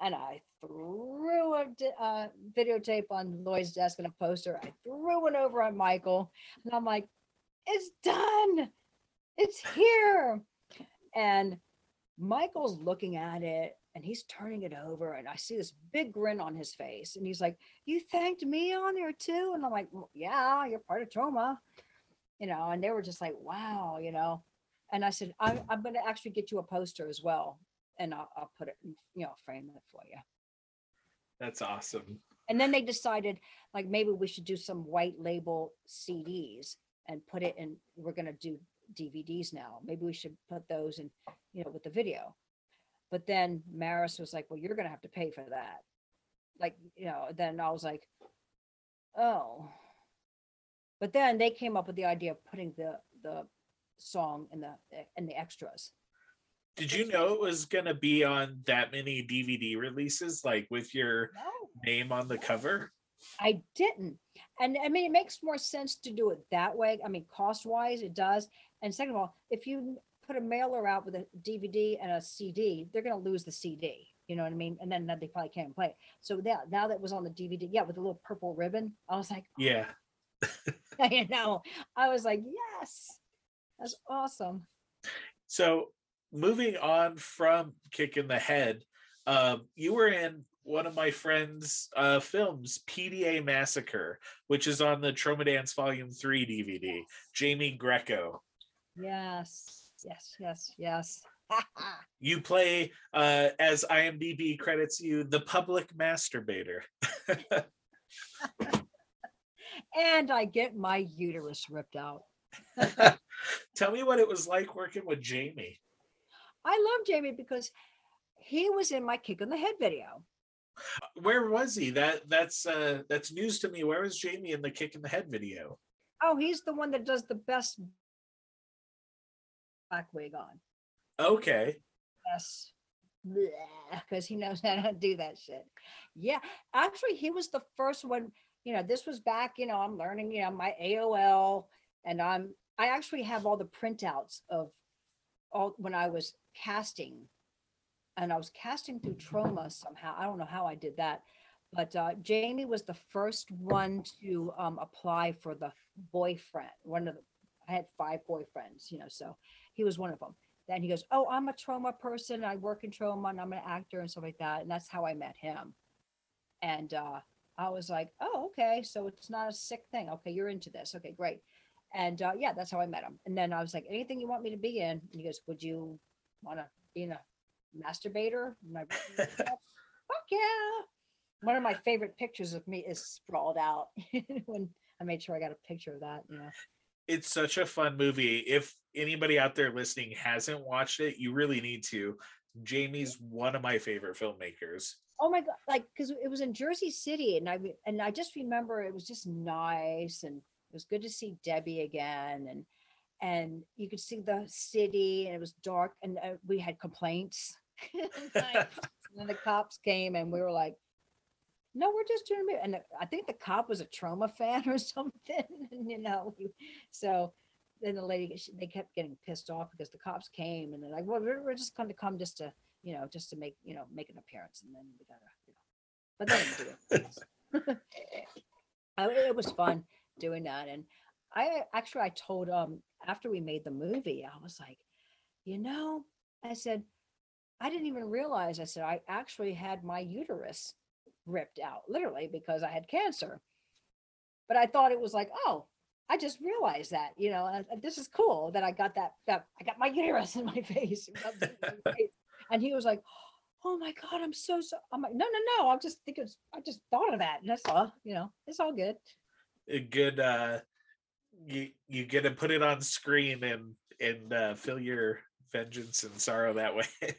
and I threw a uh, videotape on Lloyd's desk and a poster. I threw one over on Michael and I'm like, it's done. It's here. And Michael's looking at it and he's turning it over and I see this big grin on his face and he's like, "You thanked me on there too?" And I'm like, "Well, "Yeah, you're part of Troma." You know, and they were just like, "Wow," you know. And I said, "I'm I'm going to actually get you a poster as well and I'll, I'll put it, in, you know, frame it for you." That's awesome. And then they decided like maybe we should do some white label CDs and put it in we're going to do DVDs now. Maybe we should put those in, you know, with the video. But then Maris was like, "Well, you're going to have to pay for that." Like, you know, then I was like, "Oh." But then they came up with the idea of putting the the song in the in the extras. Did you know it was gonna be on that many DVD releases, like with your No, name on the cover? I didn't. And I mean, it makes more sense to do it that way. I mean, cost wise, it does. And second of all, if you put a mailer out with a DVD and a CD, they're going to lose the CD. You know what I mean? And then they probably can't play it. So that now that was on the DVD, yeah, with a little purple ribbon, I was like, Yeah. you know, I was like, yes, that's awesome. So moving on from Kick in the Head, um, you were in one of my friend's uh, films, PDA Massacre, which is on the Troma Dance Volume 3 DVD. Jamie Greco. Yes, yes, yes, yes. You play, uh, as IMDb credits you, the public masturbator. and I get my uterus ripped out. Tell me what it was like working with Jamie. I love Jamie because he was in my kick in the head video. Where was he? That that's uh that's news to me. Where was Jamie in the kick in the head video? Oh, he's the one that does the best black wig on. Okay. Yes. Because he knows how to do that shit. Yeah. Actually, he was the first one. You know, this was back, you know, I'm learning, you know, my AOL and I'm, I actually have all the printouts of all when I was casting and I was casting through Troma somehow. I don't know how I did that. But uh, Jamie was the first one to um, apply for the boyfriend. One of the, I had five boyfriends, you know, so he was one of them. Then he goes, "Oh, I'm a Troma person. I work in Troma, and I'm an actor and stuff like that." And that's how I met him. And uh, I was like, "Oh, okay. So it's not a sick thing. Okay, you're into this. Okay, great." And uh, yeah, that's how I met him. And then I was like, "Anything you want me to be in?" And he goes, "Would you want to be in a masturbator?" "Fuck yeah!" One of my favorite pictures of me is sprawled out when I made sure I got a picture of that. You know. It's such a fun movie. If anybody out there listening hasn't watched it, you really need to. Jamie's one of my favorite filmmakers. Oh my god! Like because it was in Jersey City, and I and I just remember it was just nice, and it was good to see Debbie again, and and you could see the city, and it was dark, and uh, we had complaints. And then the cops came, and we were like, "No, we're just doing it." And I think the cop was a Troma fan or something, and, you know. So then the lady, she- they kept getting pissed off because the cops came, and they're like, "Well, we're, we're just going to come just to." you know, just to make, you know, make an appearance and then we gotta, you know, but they didn't do it. I- It was fun doing that. And I actually, I told, um, after we made the movie, I was like, you know, I said, I didn't even realize, I said, I actually had my uterus ripped out literally because I had cancer. But I thought it was like, oh, I just realized that, you know, this is cool that I got that, that I got my uterus in my face. And he was like, "Oh my god, I'm so so." I'm like, "No, no, no. I'm just thinking. I just thought of that. And that's all. You know, it's all good." A good uh you you get to put it on screen and and uh feel your vengeance and sorrow that way.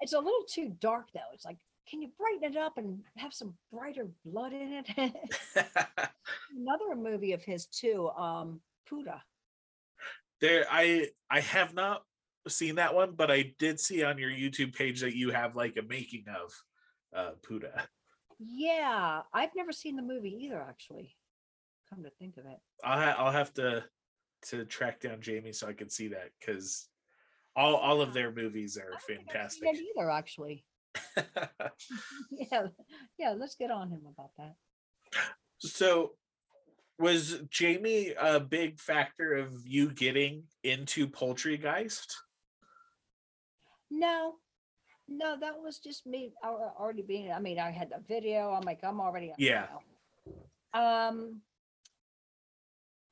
It's a little too dark though. It's like, can you brighten it up and have some brighter blood in it? Another movie of his too, um, Puda. there I I have not seen that one, but I did see on your YouTube page that you have like a making of uh Puda. Yeah, I've never seen the movie either. Actually, come to think of it. I'll I'll have to to track down Jamie so I can see that because all all of their movies are fantastic. either, actually. yeah, yeah. Let's get on him about that. so was Jamie a big factor of you getting into Poultrygeist? No, no, that was just me al- already being. I mean, I had the video. I'm like, I'm already. Yeah. Um,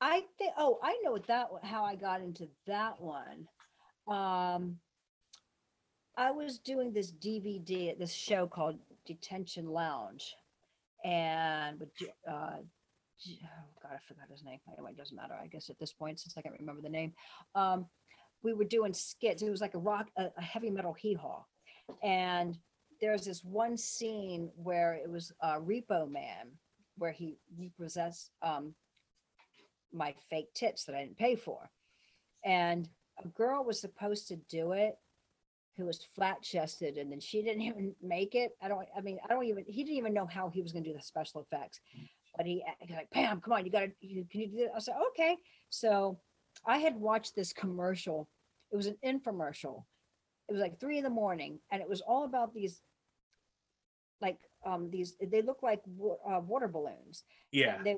I think. Oh, I know that. How I got into that one. Um, I was doing this DVD at this show called Detention Lounge, and with uh, oh God, I forgot his name. Anyway, it doesn't matter. I guess at this point, since I can't remember the name, um, we were doing skits. It was like a rock, a, a heavy metal hee haw, and there's this one scene where it was uh, Repo Man, where he repossessed um, my fake tits that I didn't pay for, and a girl was supposed to do it who was flat chested and then she didn't even make it. I don't I mean I don't even he didn't even know how he was gonna do the special effects. But he he like, Pam, come on, you gotta you can you do that? I said, okay. So I had watched this commercial. It was an infomercial. It was like three in the morning, and it was all about these like um these they look like uh, water balloons Yeah. and they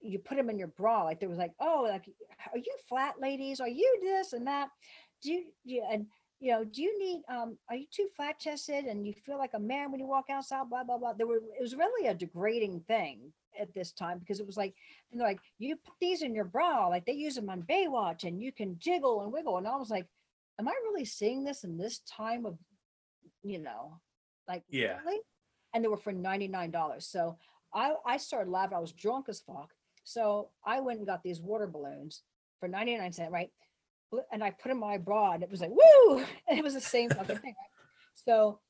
you put them in your bra. Like there was like, oh, like are you flat ladies? Are you this and that? Do you, you and you know, do you need um are you too flat chested and you feel like a man when you walk outside? Blah blah blah. There were it was really a degrading thing at this time because it was like and they're like you put these in your bra like they use them on Baywatch and you can jiggle and wiggle and I was like, am I really seeing this in this time of you know like Yeah. really? and they were for ninety nine dollars. So I I started laughing. I was drunk as fuck. So I went and got these water balloons for 99 cents, right? And I put them in my bra and it was like, woo! And it was the same fucking thing. So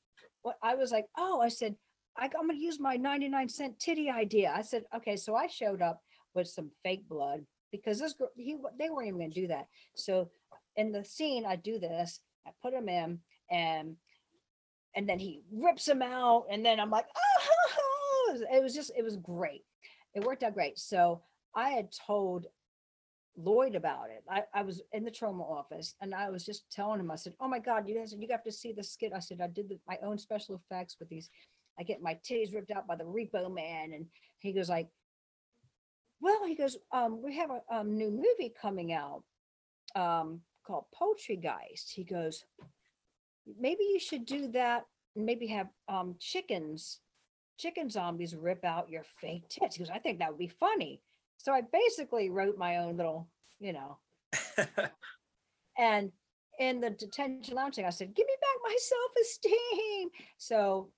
what I was like, oh, I said, I, I'm gonna use my 99 cent titty idea. I said, okay, so I showed up with some fake blood because this girl, he they weren't even gonna do that. So in the scene, I do this, I put him in and and then he rips him out, and then I'm like, oh, it was just, it was great. It worked out great. So I had told Lloyd about it. I, I was in the Troma office and I was just telling him, I said, Oh my God, you guys, you have to see the skit. I said, I did the, my own special effects with these. I get my titties ripped out by the repo man. And he goes like, well, he goes, um, we have a um, new movie coming out um, called Poultrygeist. He goes, maybe you should do that. Maybe have um, chickens, chicken zombies rip out your fake tits. He goes, I think that would be funny. So I basically wrote my own little, you know, and in the detention lounge thing, I said, give me back my self-esteem. So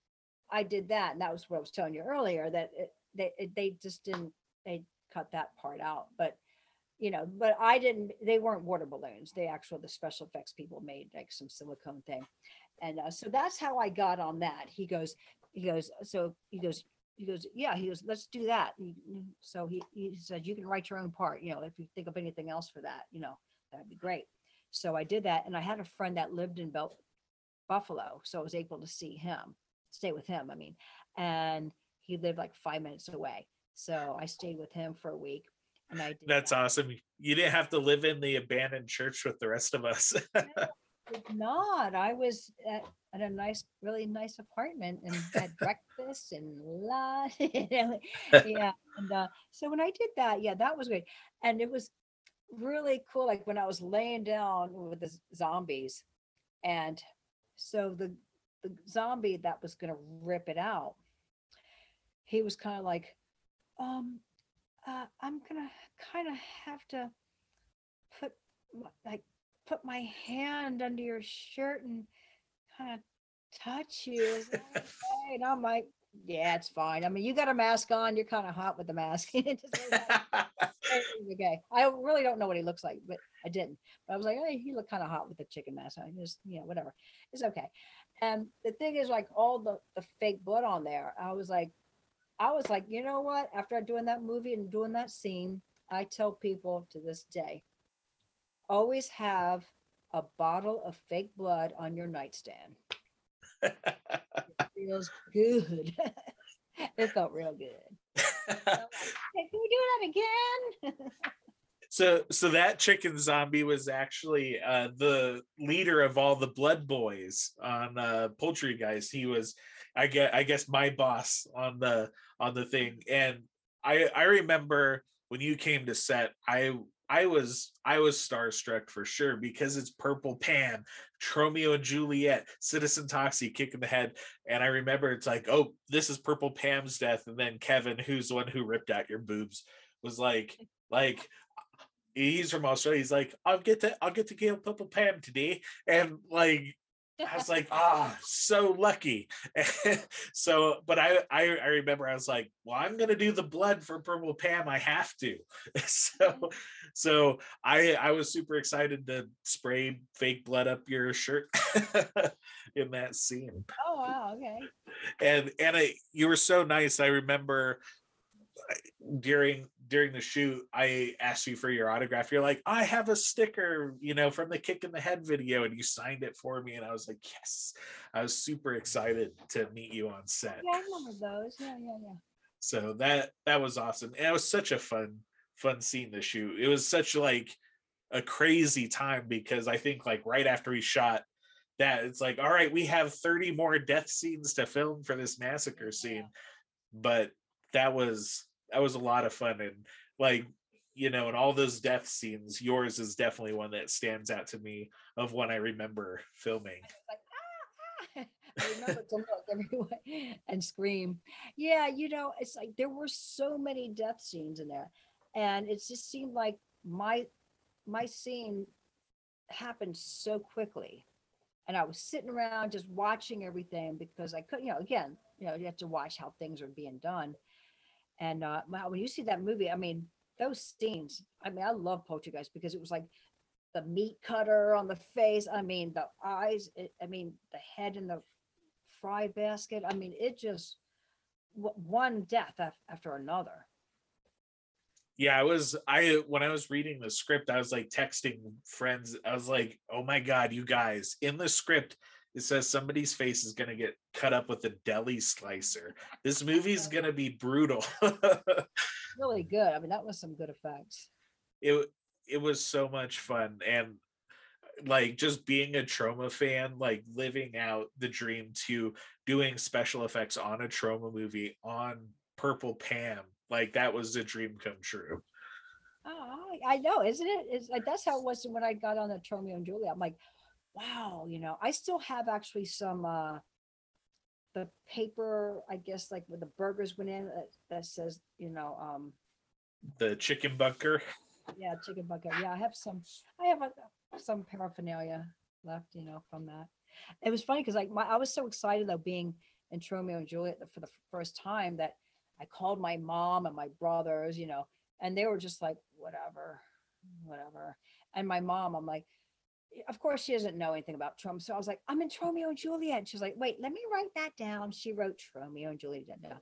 I did that. And that was what I was telling you earlier that it, they, it, they just didn't, they cut that part out. But, you know, but I didn't, they weren't water balloons. They actually, the special effects people made like some silicone thing. And uh, so that's how I got on that. He goes, he goes, so he goes, he goes, yeah, he goes, let's do that. And he- So he, he said, you can write your own part, you know, if you think of anything else for that, you know, that'd be great. So I did that. And I had a friend that lived in Bel- Buffalo. So I was able to see him, stay with him. I mean, and he lived like five minutes away. So I stayed with him for a week and I did That's that. awesome. You didn't have to live in the abandoned church with the rest of us. Did not. I was at, at a nice, really nice apartment and had breakfast and lunch. yeah. And uh, so when I did that, yeah, that was great. And it was really cool. Like when I was laying down with the zombies, and so the the zombie that was gonna rip it out, he was kind of like, um, uh, I'm gonna kind of have to put like put my hand under your shirt and kind of touch you. Is that okay? And I'm like, yeah, it's fine. I mean, you got a mask on. You're kind of hot with the mask. It just really not- it's okay. I really don't know what he looks like, but I didn't. But I was like, hey, he looked kind of hot with the chicken mask. I just, you know, whatever. It's okay. And the thing is, like all the the fake blood on there, I was like, I was like, you know what? After doing that movie and doing that scene, I tell people to this day, always have a bottle of fake blood on your nightstand. It feels good. it felt real good. So hey, can we do that again? so so that chicken zombie was actually uh the leader of all the blood boys on uh Poultrygeist he was i get i guess my boss on the on the thing and i i remember when you came to set i i was i was starstruck for sure because it's purple pam Tromeo and Juliet, Citizen Toxie kick in the head. And I remember it's like, oh, this is Purple Pam's death. And then Kevin, who's the one who ripped out your boobs, was like, like he's from Australia. He's like, I'll get to I'll get to kill Purple Pam today. And like I was like, ah, so lucky. so, but I, I I remember I was like, well, I'm gonna do the blood for Purple Pam. I have to. so so I I was super excited to spray fake blood up your shirt in that scene. oh wow, okay. And and I, you were so nice. I remember during during the shoot, I asked you for your autograph. You're like, I have a sticker, you know, from the kick in the head video, and you signed it for me. And I was like, yes. I was super excited to meet you on set. Yeah, I remember those. Yeah, yeah, yeah. So that that was awesome. And it was such a fun, fun scene to shoot. It was such like a crazy time because I think like right after we shot that, it's like, all right, we have 30 more death scenes to film for this massacre scene. But that was that was a lot of fun and like you know and all those death scenes yours is definitely one that stands out to me of one i remember filming like ah, ah. I remember to look everywhere and scream. Yeah, you know, it's like there were so many death scenes in there, and it just seemed like my my scene happened so quickly, and I was sitting around just watching everything because I couldn't, you know, again, you know, you have to watch how things are being done, and uh, wow, when you see that movie, I mean, those scenes. I mean, I love Poultrygeist because it was like the meat cutter on the face. I mean, the eyes. It, I mean, the head in the fry basket. I mean, it just one death after another. yeah i was i when i was reading the script i was like texting friends i was like oh my god you guys in the script it says somebody's face is going to get cut up with a deli slicer this movie's going to be brutal Really good. I mean, that was some good effects. it it was so much fun and uh, like just being a Troma fan like living out the dream to doing special effects on a Troma movie on purple pam like that was a dream come true Oh, I I know, isn't it? It's like that's how it was when I got on the Tromeo and Juliet. I'm like, wow, you know, I still have actually some uh the paper, I guess, like where the burgers went in that, that says, you know, um, the chicken bunker yeah, chicken bunker. Yeah, I have some. I have a, some paraphernalia left, you know, from that. It was funny because like my I was so excited though being in Tromeo and Juliet for the first time that I called my mom and my brothers, you know, and they were just like, whatever, whatever. And my mom, I'm like, Eh, of course she doesn't know anything about Troma. So I was like, I'm in Romeo and Juliet. She's like, wait, let me write that down. She wrote Romeo and Juliet down.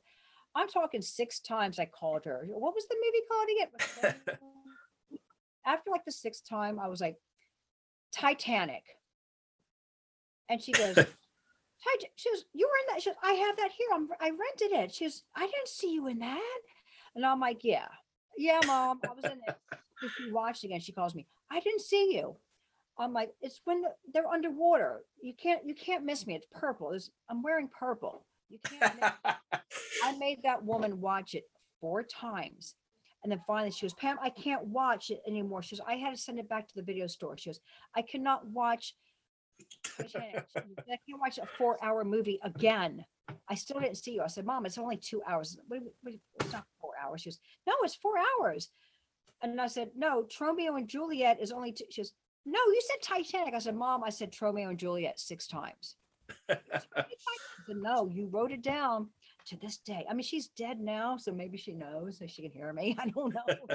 I'm talking six times I called her. What was the movie called again? After like the sixth time, I was like, Titanic. And she goes, she goes, you were in that. She goes, I have that here. I'm, I rented it. She goes, I didn't see you in that. And I'm like, yeah, yeah, mom, I was in it. She watched again. She calls me, I didn't see you. I'm like, it's when they're underwater. You can't, you can't miss me. It's purple. It's, I'm wearing purple. You can't. Miss I made that woman watch it four times. And then finally she goes, Pam, I can't watch it anymore. She goes, I had to send it back to the video store. She goes, I cannot watch Titanic." She goes, I can't watch a four hour movie again. I still didn't see you. I said, Mom, it's only two hours. What, what, it's not four hours. She goes, No, it's four hours. And I said, No, Romeo and Juliet is only two. She goes, No, you said Titanic. I said, Mom, I said Romeo and Juliet six times. Said, no, you wrote it down to this day. I mean, she's dead now, so maybe she knows, so she can hear me. I don't know.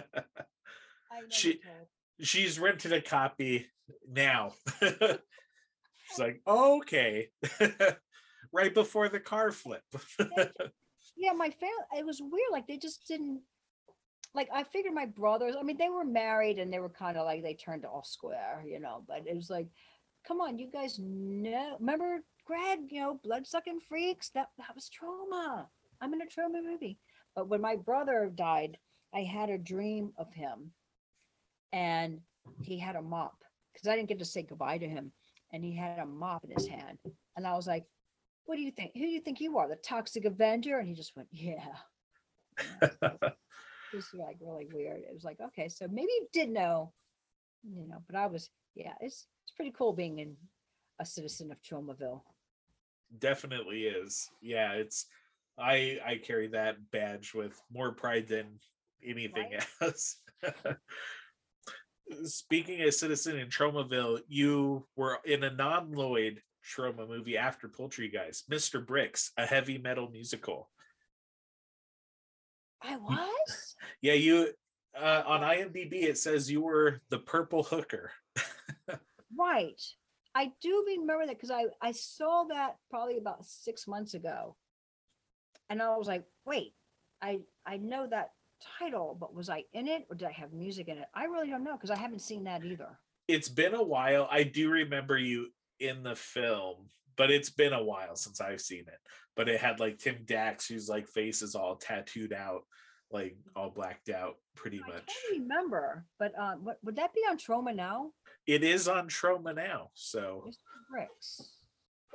I She- she's rented a copy now it's like okay right before the car flip Yeah, my family. It was weird. Like they just didn't. Like I figured my brothers. I mean, they were married and they were kind of like they turned all square, you know. But it was like, come on, you guys know. Remember Greg? You know, blood sucking freaks. That that was Troma. I'm in a Troma movie. But when my brother died, I had a dream of him, and he had a mop because I didn't get to say goodbye to him, and he had a mop in his hand, and I was like, "What do you think? Who do you think you are, the Toxic Avenger?" And he just went, "Yeah." it was like really weird. It was like, okay, so maybe you did know, you know, but I was, yeah, it's it's pretty cool being in a citizen of Tromaville. definitely is yeah it's i i carry that badge with more pride than anything Right. else speaking as citizen in tromaville you were in a non-lloyd Troma movie after Poultrygeist mr bricks a heavy metal musical I was. Yeah you uh, on imdb it says you were the purple hooker Right. I do remember that because I, I saw that probably about six months ago. And I was like, wait, I I know that title, but was I in it or did I have music in it? I really don't know because I haven't seen that either. it's been a while. I do remember you in the film, but it's been a while since I've seen it. But it had like Tim Dax, whose like face is all tattooed out, like all blacked out, pretty much. I much. can't remember, but uh, what, would that be on Troma now? It is on Troma now, so Bricks.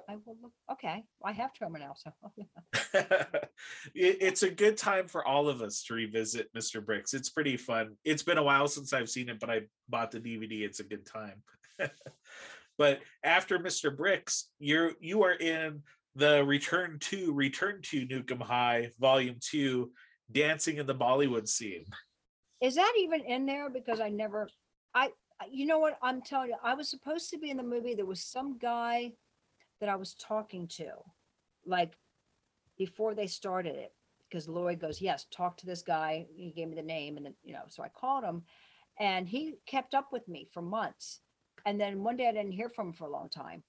I will look, okay, I have Troma now, so. it, it's a good time for all of us to revisit Mr. Bricks. It's pretty fun. It's been a while since I've seen it, but I bought the DVD. It's a good time. but after Mr. Bricks, you're you are in the Return to Return to Nuke 'Em High Volume Two, dancing in the Bollywood scene. Is that even in there? Because I never, I, you know what, I'm telling you, I was supposed to be in the movie. There was some guy that I was talking to, like, before they started it. Because Lloyd goes, yes, talk to this guy. He gave me the name and then, you know, so I called him and he kept up with me for months. And then one day I didn't hear from him for a long time.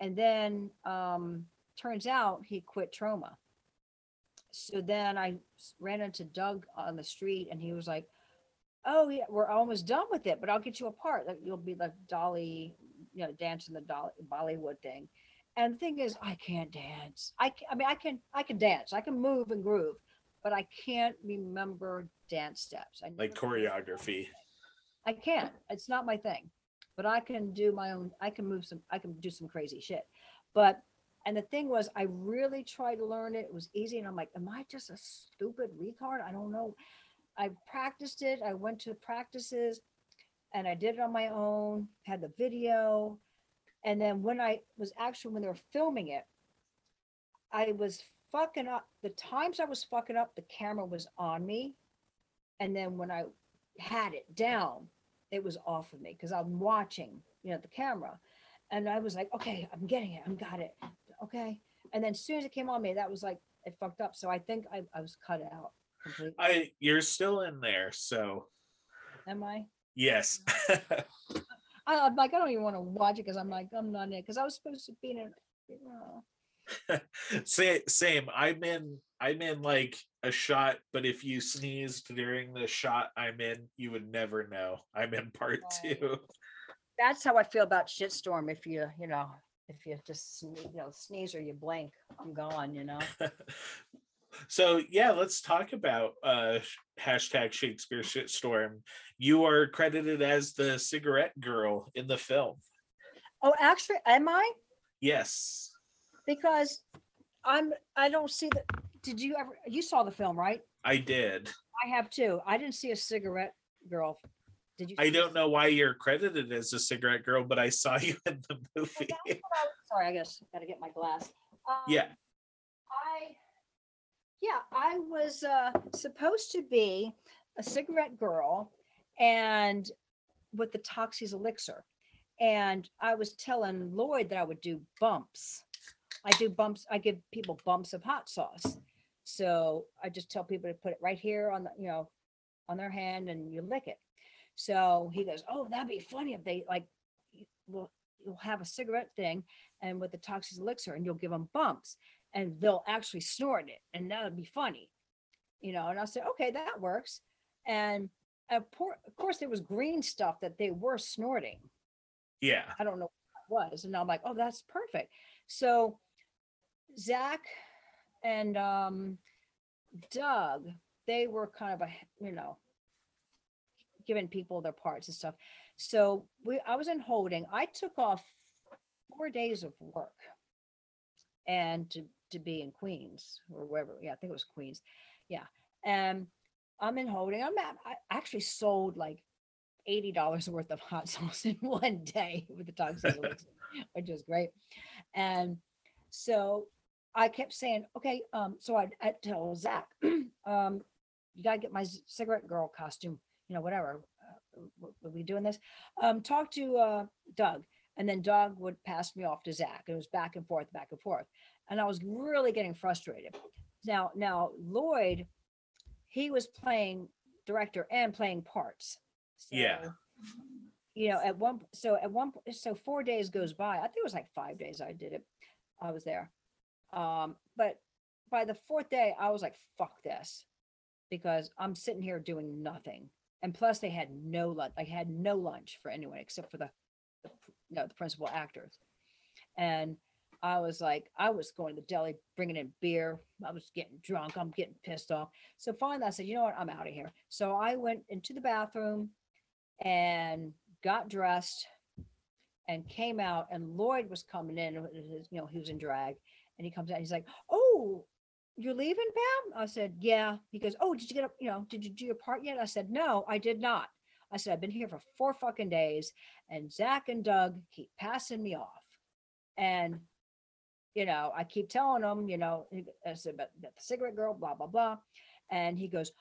And then, um, turns out he quit Troma. So then I ran into Doug on the street and he was like, oh yeah, we're almost done with it, but I'll get you a part. Like you'll be like Dolly, you know, dancing the Dolly Bollywood thing. And the thing is, I can't dance. I, ca- I mean, I can, I can dance. I can move and groove, but I can't remember dance steps. I Like choreography. I can't. It's not my thing. But I can do my own. I can move some. I can do some crazy shit. But and the thing was, I really tried to learn it. It was easy, and I'm like, am I just a stupid retard? I don't know. I practiced it. I went to practices, and I did it on my own. Had the video, and then when I was actually when they were filming it, I was fucking up. The times I was fucking up, the camera was on me, and then when I had it down, it was off of me because I'm watching, you know, the camera. And I was like, okay, I'm getting it. I'm got it. Okay. And then as soon as it came on me, that was like, it fucked up. So I think I, I was cut out completely. I you're still in there, so Am I? yes. I? I'm like, I don't even want to watch it because I'm like, I'm not in it because I was supposed to be in it. Oh. Sa- same. I'm in. I'm in like a shot, but if you sneezed during the shot I'm in, you would never know. I'm in part Right. two. That's how I feel about shitstorm. If you, you know, if you just, you know, sneeze or you blink, I'm gone, you know? so yeah, let's talk about uh hashtag Shakespeare shitstorm. You are credited as the cigarette girl in the film. Oh, actually, am I? Yes, Because I'm, I don't see that. did you ever, you saw the film, right? I did. I have too. I didn't see a cigarette girl. Did you? I don't know why you're credited as a cigarette girl, but I saw you in the movie. I was- Sorry, I guess I gotta get my glass. Um, Yeah. I, yeah, I was uh, supposed to be a cigarette girl and with the Toxie's elixir. And I was telling Lloyd that I would do bumps. I do bumps, I give people bumps of hot sauce. So I just tell people to put it right here on the, you know, on their hand and you lick it. So he goes, Oh, that'd be funny if they like, well, you'll have a cigarette thing and with the Toxie's elixir and you'll give them bumps and they'll actually snort it and that would be funny. You know and i said okay that works. And of por- of course there was green stuff that they were snorting. Yeah. i don't know what it was and i'm like oh that's perfect. So zach and um doug they were kind of a you know giving people their parts and stuff so we i was in holding i took off four days of work and to to be in Queens or wherever. Yeah, I think it was Queens. Yeah, and I'm in holding. I'm at, I actually sold like eighty dollars worth of hot sauce in one day with the toxins, which was great. And so I kept saying, okay, um, so I I tell Zach, um, you gotta get my cigarette girl costume, you know, whatever. Uh, w- are we doing this? Um, talk to uh, Doug, and then Doug would pass me off to Zach. It was back and forth, back and forth and I was really getting frustrated. Now, now Lloyd, he was playing director and playing parts. Yeah. You know, at one so at one so four days goes by. I think it was like five days I did it. I was there. Um, but by the fourth day, I was like, fuck this. Because I'm sitting here doing nothing. And plus they had no lunch. I had no lunch for anyone except for the, the you know, the principal actors. And I was like, I was going to the deli, bringing in beer. I was getting drunk. I'm getting pissed off. So finally, I said, you know what? I'm out of here. So I went into the bathroom and got dressed and came out and Lloyd was coming in, you know, he was in drag and he comes out, he's like, oh, you're leaving, Pam? I said, yeah. He goes, oh, did you get up, you know, did you do your part yet? I said, no, I did not. I said, I've been here for four fucking days and Zach and Doug keep passing me off. And, you know, I keep telling them, you know, I said, about the cigarette girl, blah, blah, blah. And he goes,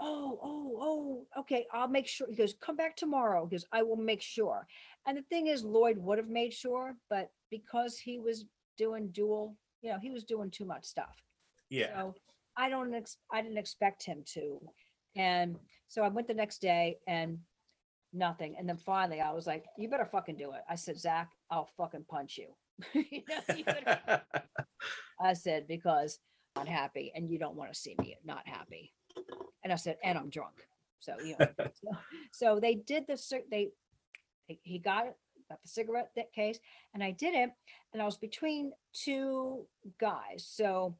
oh, oh, oh, okay, I'll make sure. He goes, come back tomorrow. Goes, I will make sure. And the thing is, Lloyd would have made sure, but because he was doing dual, you know, he was doing too much stuff. Yeah. So I don't, ex- I didn't expect him to. And so I went the next day and nothing. And then finally I was like, you better fucking do it. I said, Zach, I'll fucking punch you. You know, you better- I said, because I'm not happy and you don't want to see me not happy. And I said, and I'm drunk. So, you know, so, so they did the, they, he- he got it, got the cigarette that case and I did it. And I was between two guys. So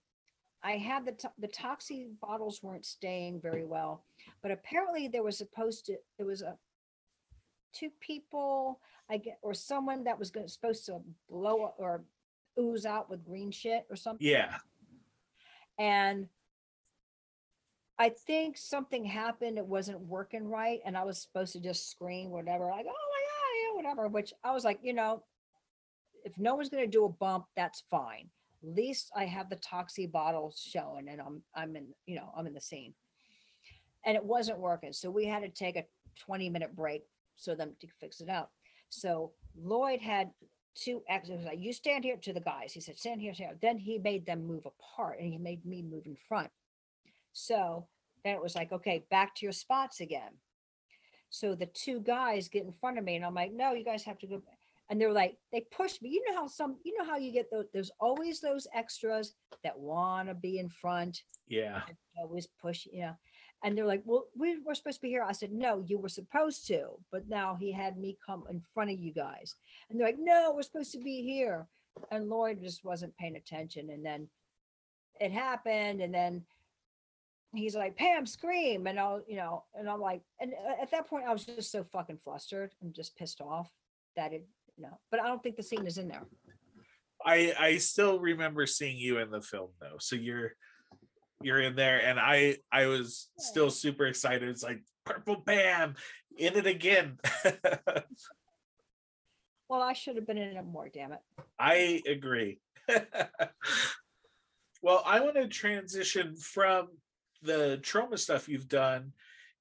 I had the, to- the Toxie bottles weren't staying very well, but apparently there was supposed to, there was a, two people, I get, or someone that was gonna, supposed to blow up or ooze out with green shit or something. yeah. And I think something happened, it wasn't working right, and I was supposed to just scream whatever, like, oh my God, yeah, whatever, which I was like, you know, if no one's gonna do a bump, that's fine. Least I have the Toxie bottles showing and I'm, I'm in, you know, I'm in the scene. And it wasn't working, so we had to take a twenty minute break so them to fix it up. So Lloyd had two exits, like, you stand here to the guys, he said, stand here, stand here. Then he made them move apart and he made me move in front. So then it was like, okay, back to your spots again. So the two guys get in front of me and I'm like, no, you guys have to go. Back." And they're like, they pushed me. You know how some, you know how you get those, there's always those extras that want to be in front Yeah. always push, you know. And they're like, well, we were supposed to be here. I said, no, you were supposed to, but now he had me come in front of you guys. And they're like, no, we're supposed to be here. And Lloyd just wasn't paying attention. And then it happened. And then he's like, Pam, scream. And I'll, you know, and I'm like, and uh, at that point, I was just so fucking flustered and just pissed off that it, know, but I don't think the scene is in there. I I still remember seeing you in the film though. So you're you're in there and I I was still super excited. It's like Purple Pam in it again. Well, I should have been in it more, damn it. I agree. well, I want to transition from the Troma stuff you've done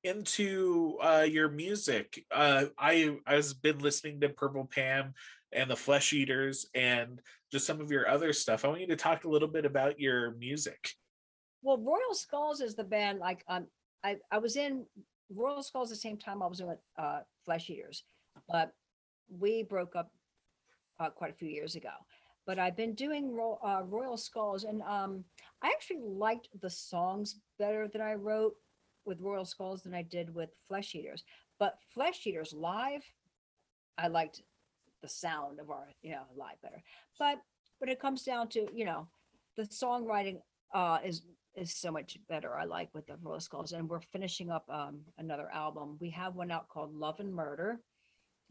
into uh, your music. Uh, I I've been listening to Purple Pam and the Flesh Eaters and just some of your other stuff. I want you to talk a little bit about your music. Well, Royal Skulls is the band like um I I was in Royal Skulls the same time I was in uh Flesh Eaters, but we broke up uh, quite a few years ago. But I've been doing Ro- uh, Royal Skulls, and um I actually liked the songs better that I wrote with Royal Skulls than I did with Flesh Eaters. But Flesh Eaters live, I liked the sound of our you know live better. But when it comes down to you know the songwriting uh is is so much better i like with the royal skulls and we're finishing up um another album we have one out called love and murder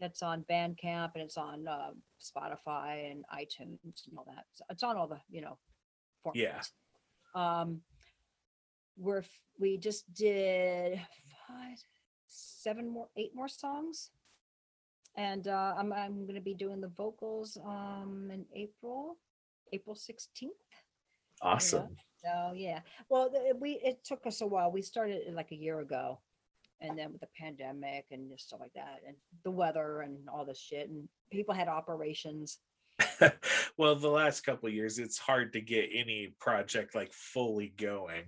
that's on bandcamp and it's on uh, spotify and itunes and all that so it's on all the you know Yeah. um we're we just did five seven more eight more songs and uh i'm i'm going to be doing the vocals um in april april 16th Awesome. so yeah, well, we it took us a while. We started like a year ago, and then with the pandemic and just stuff like that, and the weather and all this shit, and people had operations. well, the last couple of years, it's hard to get any project like fully going.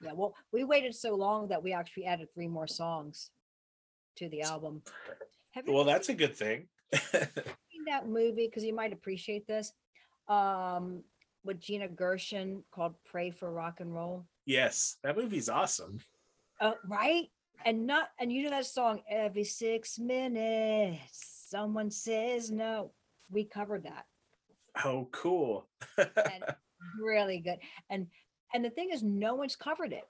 Yeah, well, we waited so long that we actually added three more songs to the album. Have you Well, that's a good thing. seen that movie? Because you might appreciate this. Um, with Gina Gershon called "Prey for Rock and Roll." yes, that movie's awesome. Uh, right? And not and you know that song every six minutes someone says no. We covered that. Oh, cool. Really good. And and the thing is no one's covered it.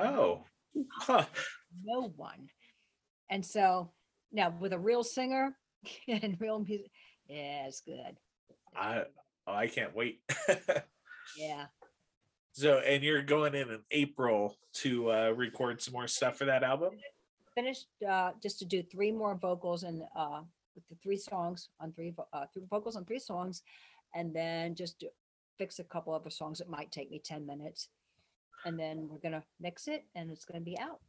oh, huh. No one. And so now with a real singer, and real music. Yeah, it's good. I oh, I can't wait. Yeah. so, and you're going in in April to uh, record some more stuff for that album. Finished uh, just to do three more vocals and uh, with the three songs on three uh, three vocals on three songs, and then just do, fix a couple of other songs. It might take me ten minutes, and then we're gonna mix it, and it's gonna be out.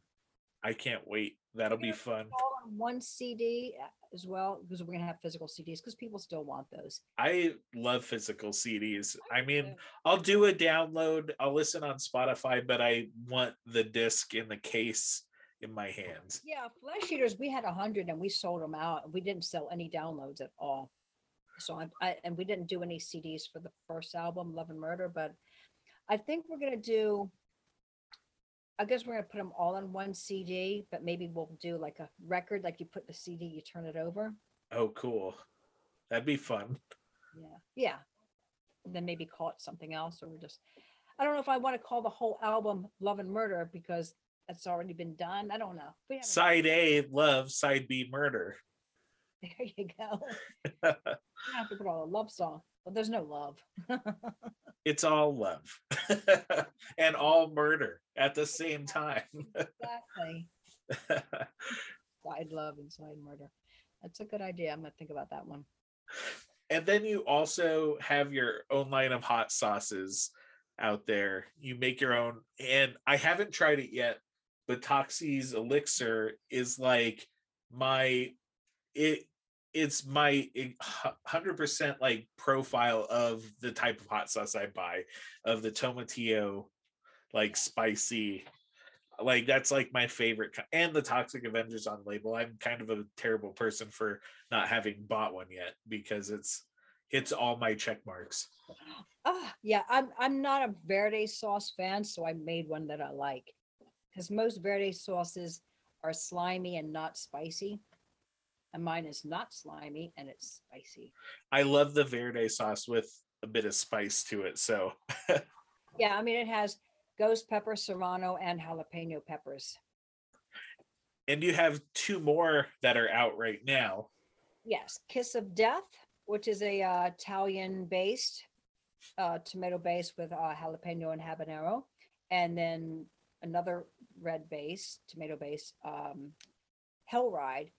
I can't wait. That'll be fun. all on one CD uh, as well because we're gonna have physical CDs because people still want those. I love physical CDs. I mean. I'll do a download, I'll listen on Spotify, but I want the disc in the case in my hands. Yeah, Flesh eaters. We had a hundred and we sold them out. We didn't sell any downloads at all. So I, I and we didn't do any CDs for the first album, Love and Murder. But I think we're gonna do. I guess we're gonna put them all on one CD, but maybe we'll do like a record, like you put the CD, you turn it over. Oh, cool. That'd be fun. Yeah, yeah. And then maybe call it something else, or just. I don't know if I want to call the whole album "Love and Murder" because that's already been done. I don't know. Side A, love, side B, murder. There you go. I have to put all a love song, but there's no love. it's all love and all murder at the same time. exactly. Side love and side murder. That's a good idea. I'm gonna think about that one. and then you also have your own line of hot sauces out there. You make your own, and I haven't tried it yet, but Toxie's elixir is like my it it's my hundred percent like profile of the type of hot sauce I buy of the tomatillo, like spicy. Like that's like my favorite, and the Toxic Avengers on label. I'm kind of a terrible person for not having bought one yet because it's hits all my check marks. Ah, yeah, I'm I'm not a verde sauce fan, so I made one that I like. Because most verde sauces are slimy and not spicy. And mine is not slimy and it's spicy. I love the verde sauce with a bit of spice to it. So Yeah, I mean it has ghost pepper, serrano, and jalapeno peppers. and you have two more that are out right now. Yes, Kiss of Death, which is a uh, Italian based uh, tomato base with uh, jalapeno and habanero, and then another red base, tomato base, um, Hell Ride,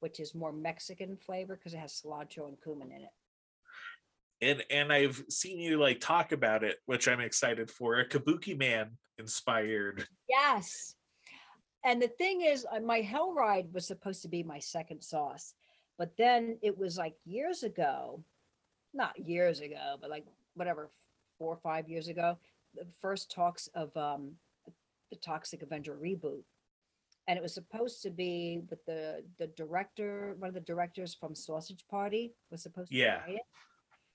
which is more Mexican flavor because it has cilantro and cumin in it. And and I've seen you like talk about it, which I'm excited for. A Kabuki Man inspired. Yes. And the thing is, uh, my Hell Ride was supposed to be my second sauce, but then it was like years ago, not years ago, but like whatever, four or five years ago, the first talks of um, the Toxic Avenger reboot. And it was supposed to be with the the director, one of the directors from Sausage Party was supposed to Yeah.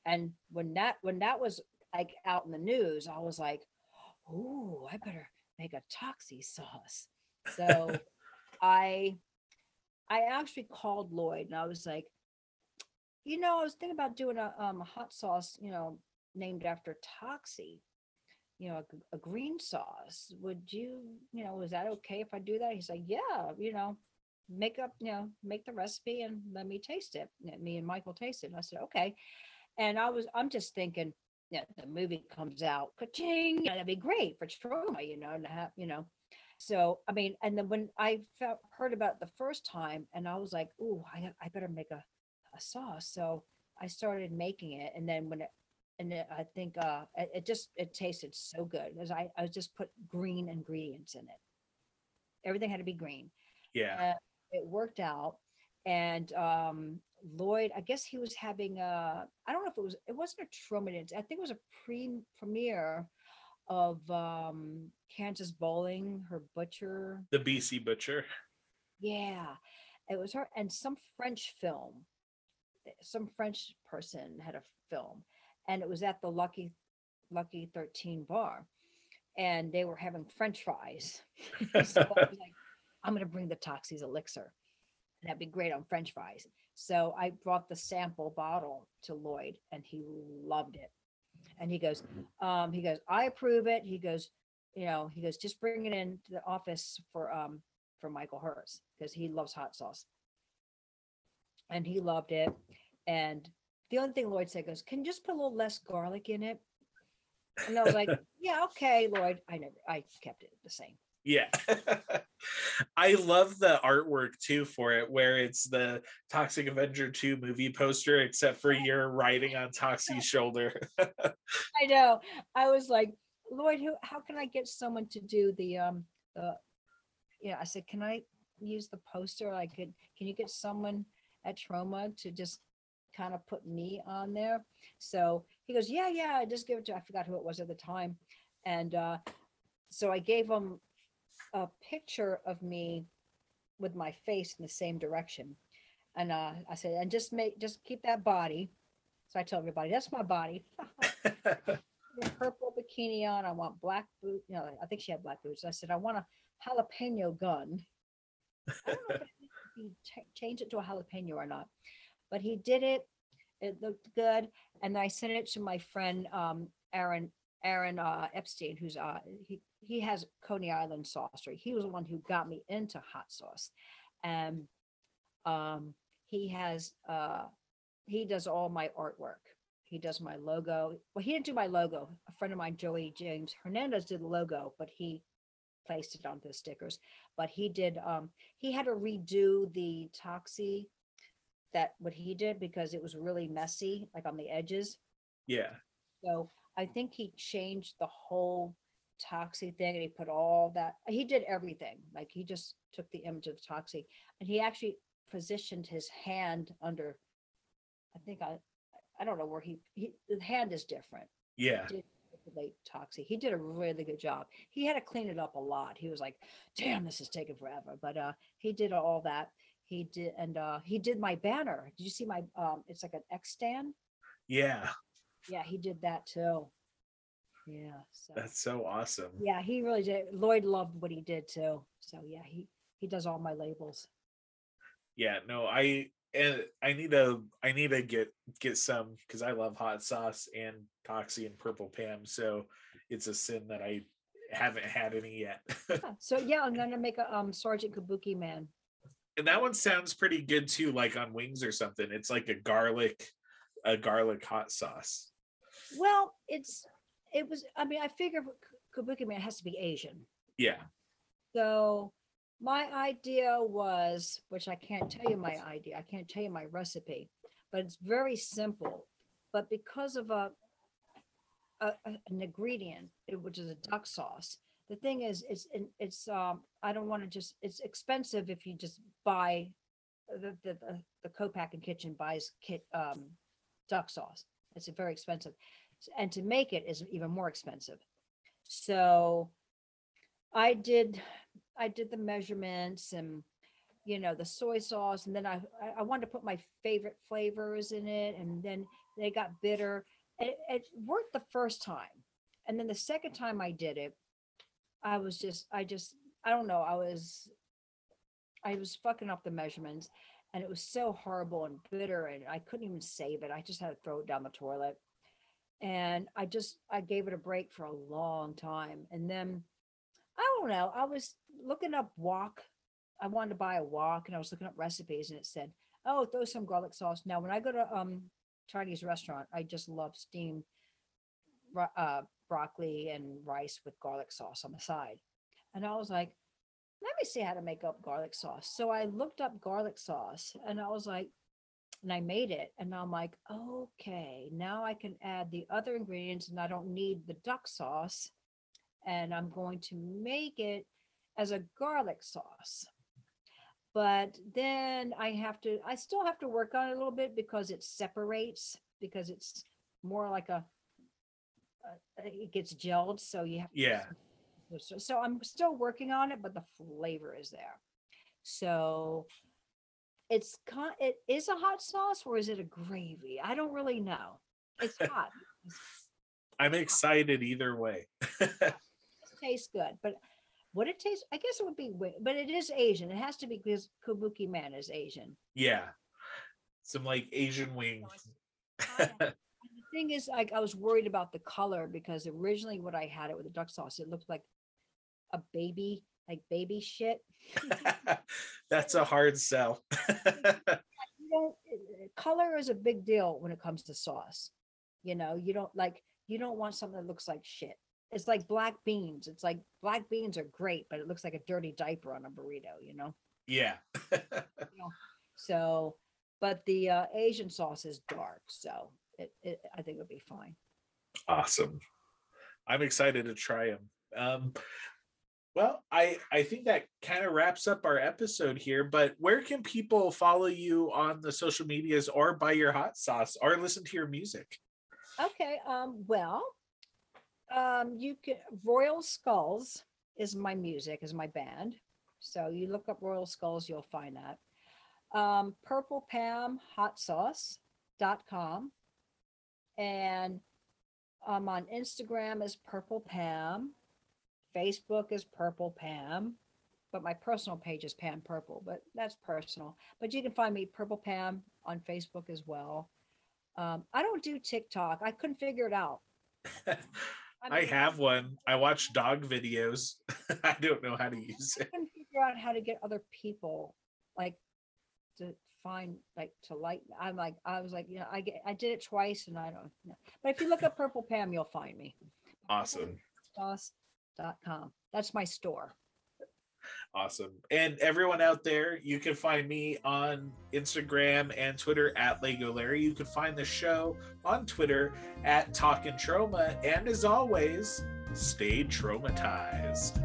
And when that when that was like out in the news, I was like, "Oh, I better make a Toxie sauce." So I I actually called Lloyd and I was like, you know, I was thinking about doing a um a hot sauce, you know, named after Toxie, you know, a green sauce. Would you, you know, is that okay if I do that? He's like, yeah, you know, make up, you know, make the recipe and let me taste it. And me and Michael taste it. And I said, okay. And I was, I'm just thinking, yeah, the movie comes out, ka-ching, that'd be great for Troma, you know, and have, you know. So I mean, and then when I felt heard about the first time, and I was like, "Ooh, I I better make a, a sauce." So I started making it, and then when it, and then I think uh, it, it just it tasted so good because I I just put green ingredients in it. Everything had to be green. Yeah. Uh, it worked out, and um, Lloyd, I guess he was having a I don't know if it was it wasn't a Troma. I think it was a pre premiere of um Kansas Bowling, her butcher. The BC Butcher. Yeah, it was her and some French film. Some French person had a film, and it was at the Lucky Lucky Thirteen bar, and they were having French fries. so I was like, I'm gonna bring the Toxie's elixir. That'd be great on French fries. So I brought the sample bottle to Lloyd, and he loved it. And he goes, um, he goes, I approve it. He goes, you know, he goes, just bring it in to the office for um for Michael Herz because he loves hot sauce. and he loved it. And the only thing Lloyd said goes, "Can you just put a little less garlic in it?" And I was like, "Yeah, okay, Lloyd." I never, I kept it the same. Yeah. I love the artwork too for it, where it's the Toxic Avenger 2 movie poster, except for you're riding on Toxie's shoulder. I know. I was like, Lloyd, who? How can I get someone to do the um the? Yeah, I said, can I use the poster? I could. Can you get someone at Troma to just kind of put me on there? So he goes, yeah, yeah. I just give it to. I forgot who it was at the time, and uh so I gave him a picture of me with my face in the same direction, and uh I said, and just make just keep that body. So I tell everybody, that's my body. purple bikini on. I want black boots. You know, I think she had black boots. I said, I want a jalapeno gun. I don't know if he ch- changed it to a jalapeno or not, but he did it. It looked good, and I sent it to my friend um, Aaron Aaron uh, Epstein, who's uh, he he has Coney Island saucery. He was the one who got me into hot sauce, and um, he has uh, he does all my artwork. He does my logo. Well, he didn't do my logo. A friend of mine, Joey James Hernandez, did the logo, but he placed it onto the stickers. But he did. Um, he had to redo the Toxie that what he did because it was really messy, like on the edges. yeah. So I think he changed the whole Toxie thing and he put all that. He did everything. Like he just took the image of the Toxie and he actually positioned his hand under. I think I, I don't know where he, he the hand is different. Yeah. Manipulate Toxie. He did a really good job. He had to clean it up a lot. He was like, "Damn, this is taking forever," but uh, he did all that. He did, and uh, he did my banner. Did you see my? Um, it's like an X stand. Yeah. Yeah, he did that too. Yeah. So That's so awesome. yeah, he really did. Lloyd loved what he did too. So yeah, he he does all my labels. Yeah. No, I and I need to I need to get get some because I love hot sauce and Toxie and Purple Pam. So it's a sin that I haven't had any yet. Yeah, So yeah, I'm gonna make a um Sergeant Kabuki man. And that one sounds pretty good too, like on wings or something. It's like a garlic, a garlic hot sauce. Well, it's it was. I mean, I figure Kabuki man has to be Asian. Yeah. So my idea was, which I can't tell you my idea, I can't tell you my recipe, but it's very simple. But because of a, a an ingredient, which is a duck sauce, the thing is, it's it's um I don't want to just it's expensive if you just buy the the the, the co-pack and kitchen buys kit um duck sauce. It's very expensive, and to make it is even more expensive. So I did I did the measurements and you know the soy sauce and then I I- I wanted to put my favorite flavors in it and then they got bitter. It, it worked the first time. And then the second time I did it, I was just I just I don't know, I was I was fucking up the measurements and it was so horrible and bitter and I couldn't even save it. I just had to throw it down the toilet. And I just I gave it a break for a long time. And then I don't know. I was looking up wok. I wanted to buy a wok and I was looking up recipes and it said, oh, throw some garlic sauce. Now, when I go to um Chinese restaurant, I just love steamed uh, broccoli and rice with garlic sauce on the side. And I was like, let me see how to make up garlic sauce. So I looked up garlic sauce and I was like, and I made it. And I'm like, okay, now I can add the other ingredients and I don't need the duck sauce and I'm going to make it as a garlic sauce. But then I have to, I still have to work on it a little bit because it separates, because it's more like a, uh, it gets gelled. So you have. to Yeah. So, so I'm still working on it, but the flavor is there. So it's con, it is a hot sauce or is it a gravy? I don't really know. It's hot. I'm excited either way. it tastes good, but what it tastes, I guess it would be, but it is Asian. It has to be because Kabuki man is Asian. yeah. Some like Asian wing. Thing is, like, I was worried about the color because originally what I had it with the duck sauce, it looked like a baby, like baby shit. That's a hard sell. You don't, color is a big deal when it comes to sauce. You know, you don't like you don't want something that looks like shit. It's like black beans. It's like black beans are great, but it looks like a dirty diaper on a burrito, you know? Yeah. So, but the uh, Asian sauce is dark, so it, it I think it'll be fine. awesome. I'm excited to try them. Um, well, I I think that kind of wraps up our episode here. But where can people follow you on the social medias, or buy your hot sauce, or listen to your music? Okay, um, well, um, you can Royal Skulls is my music, is my band. So you look up Royal Skulls, you'll find that. Um, Purple Pam Hot Sauce.com. And I'm on Instagram as Purple Pam. Facebook is Purple Pam. But my personal page is Pam Purple, but that's personal. But you can find me Purple Pam on Facebook as well. Um, I don't do TikTok. I couldn't figure it out. I mean, have one. I watch dog videos. I don't know how to use it. I couldn't figure out how to get other people like to find like to like. I'm like I was like you know I get I did it twice and I don't know. But if you look up Purple Pam, you'll find me. Awesome. Sauce.com. That's my store. Awesome. And everyone out there, you can find me on Instagram and Twitter at Lego Larry. You can find the show on Twitter at Talkin' Troma. And as always, stay traumatized.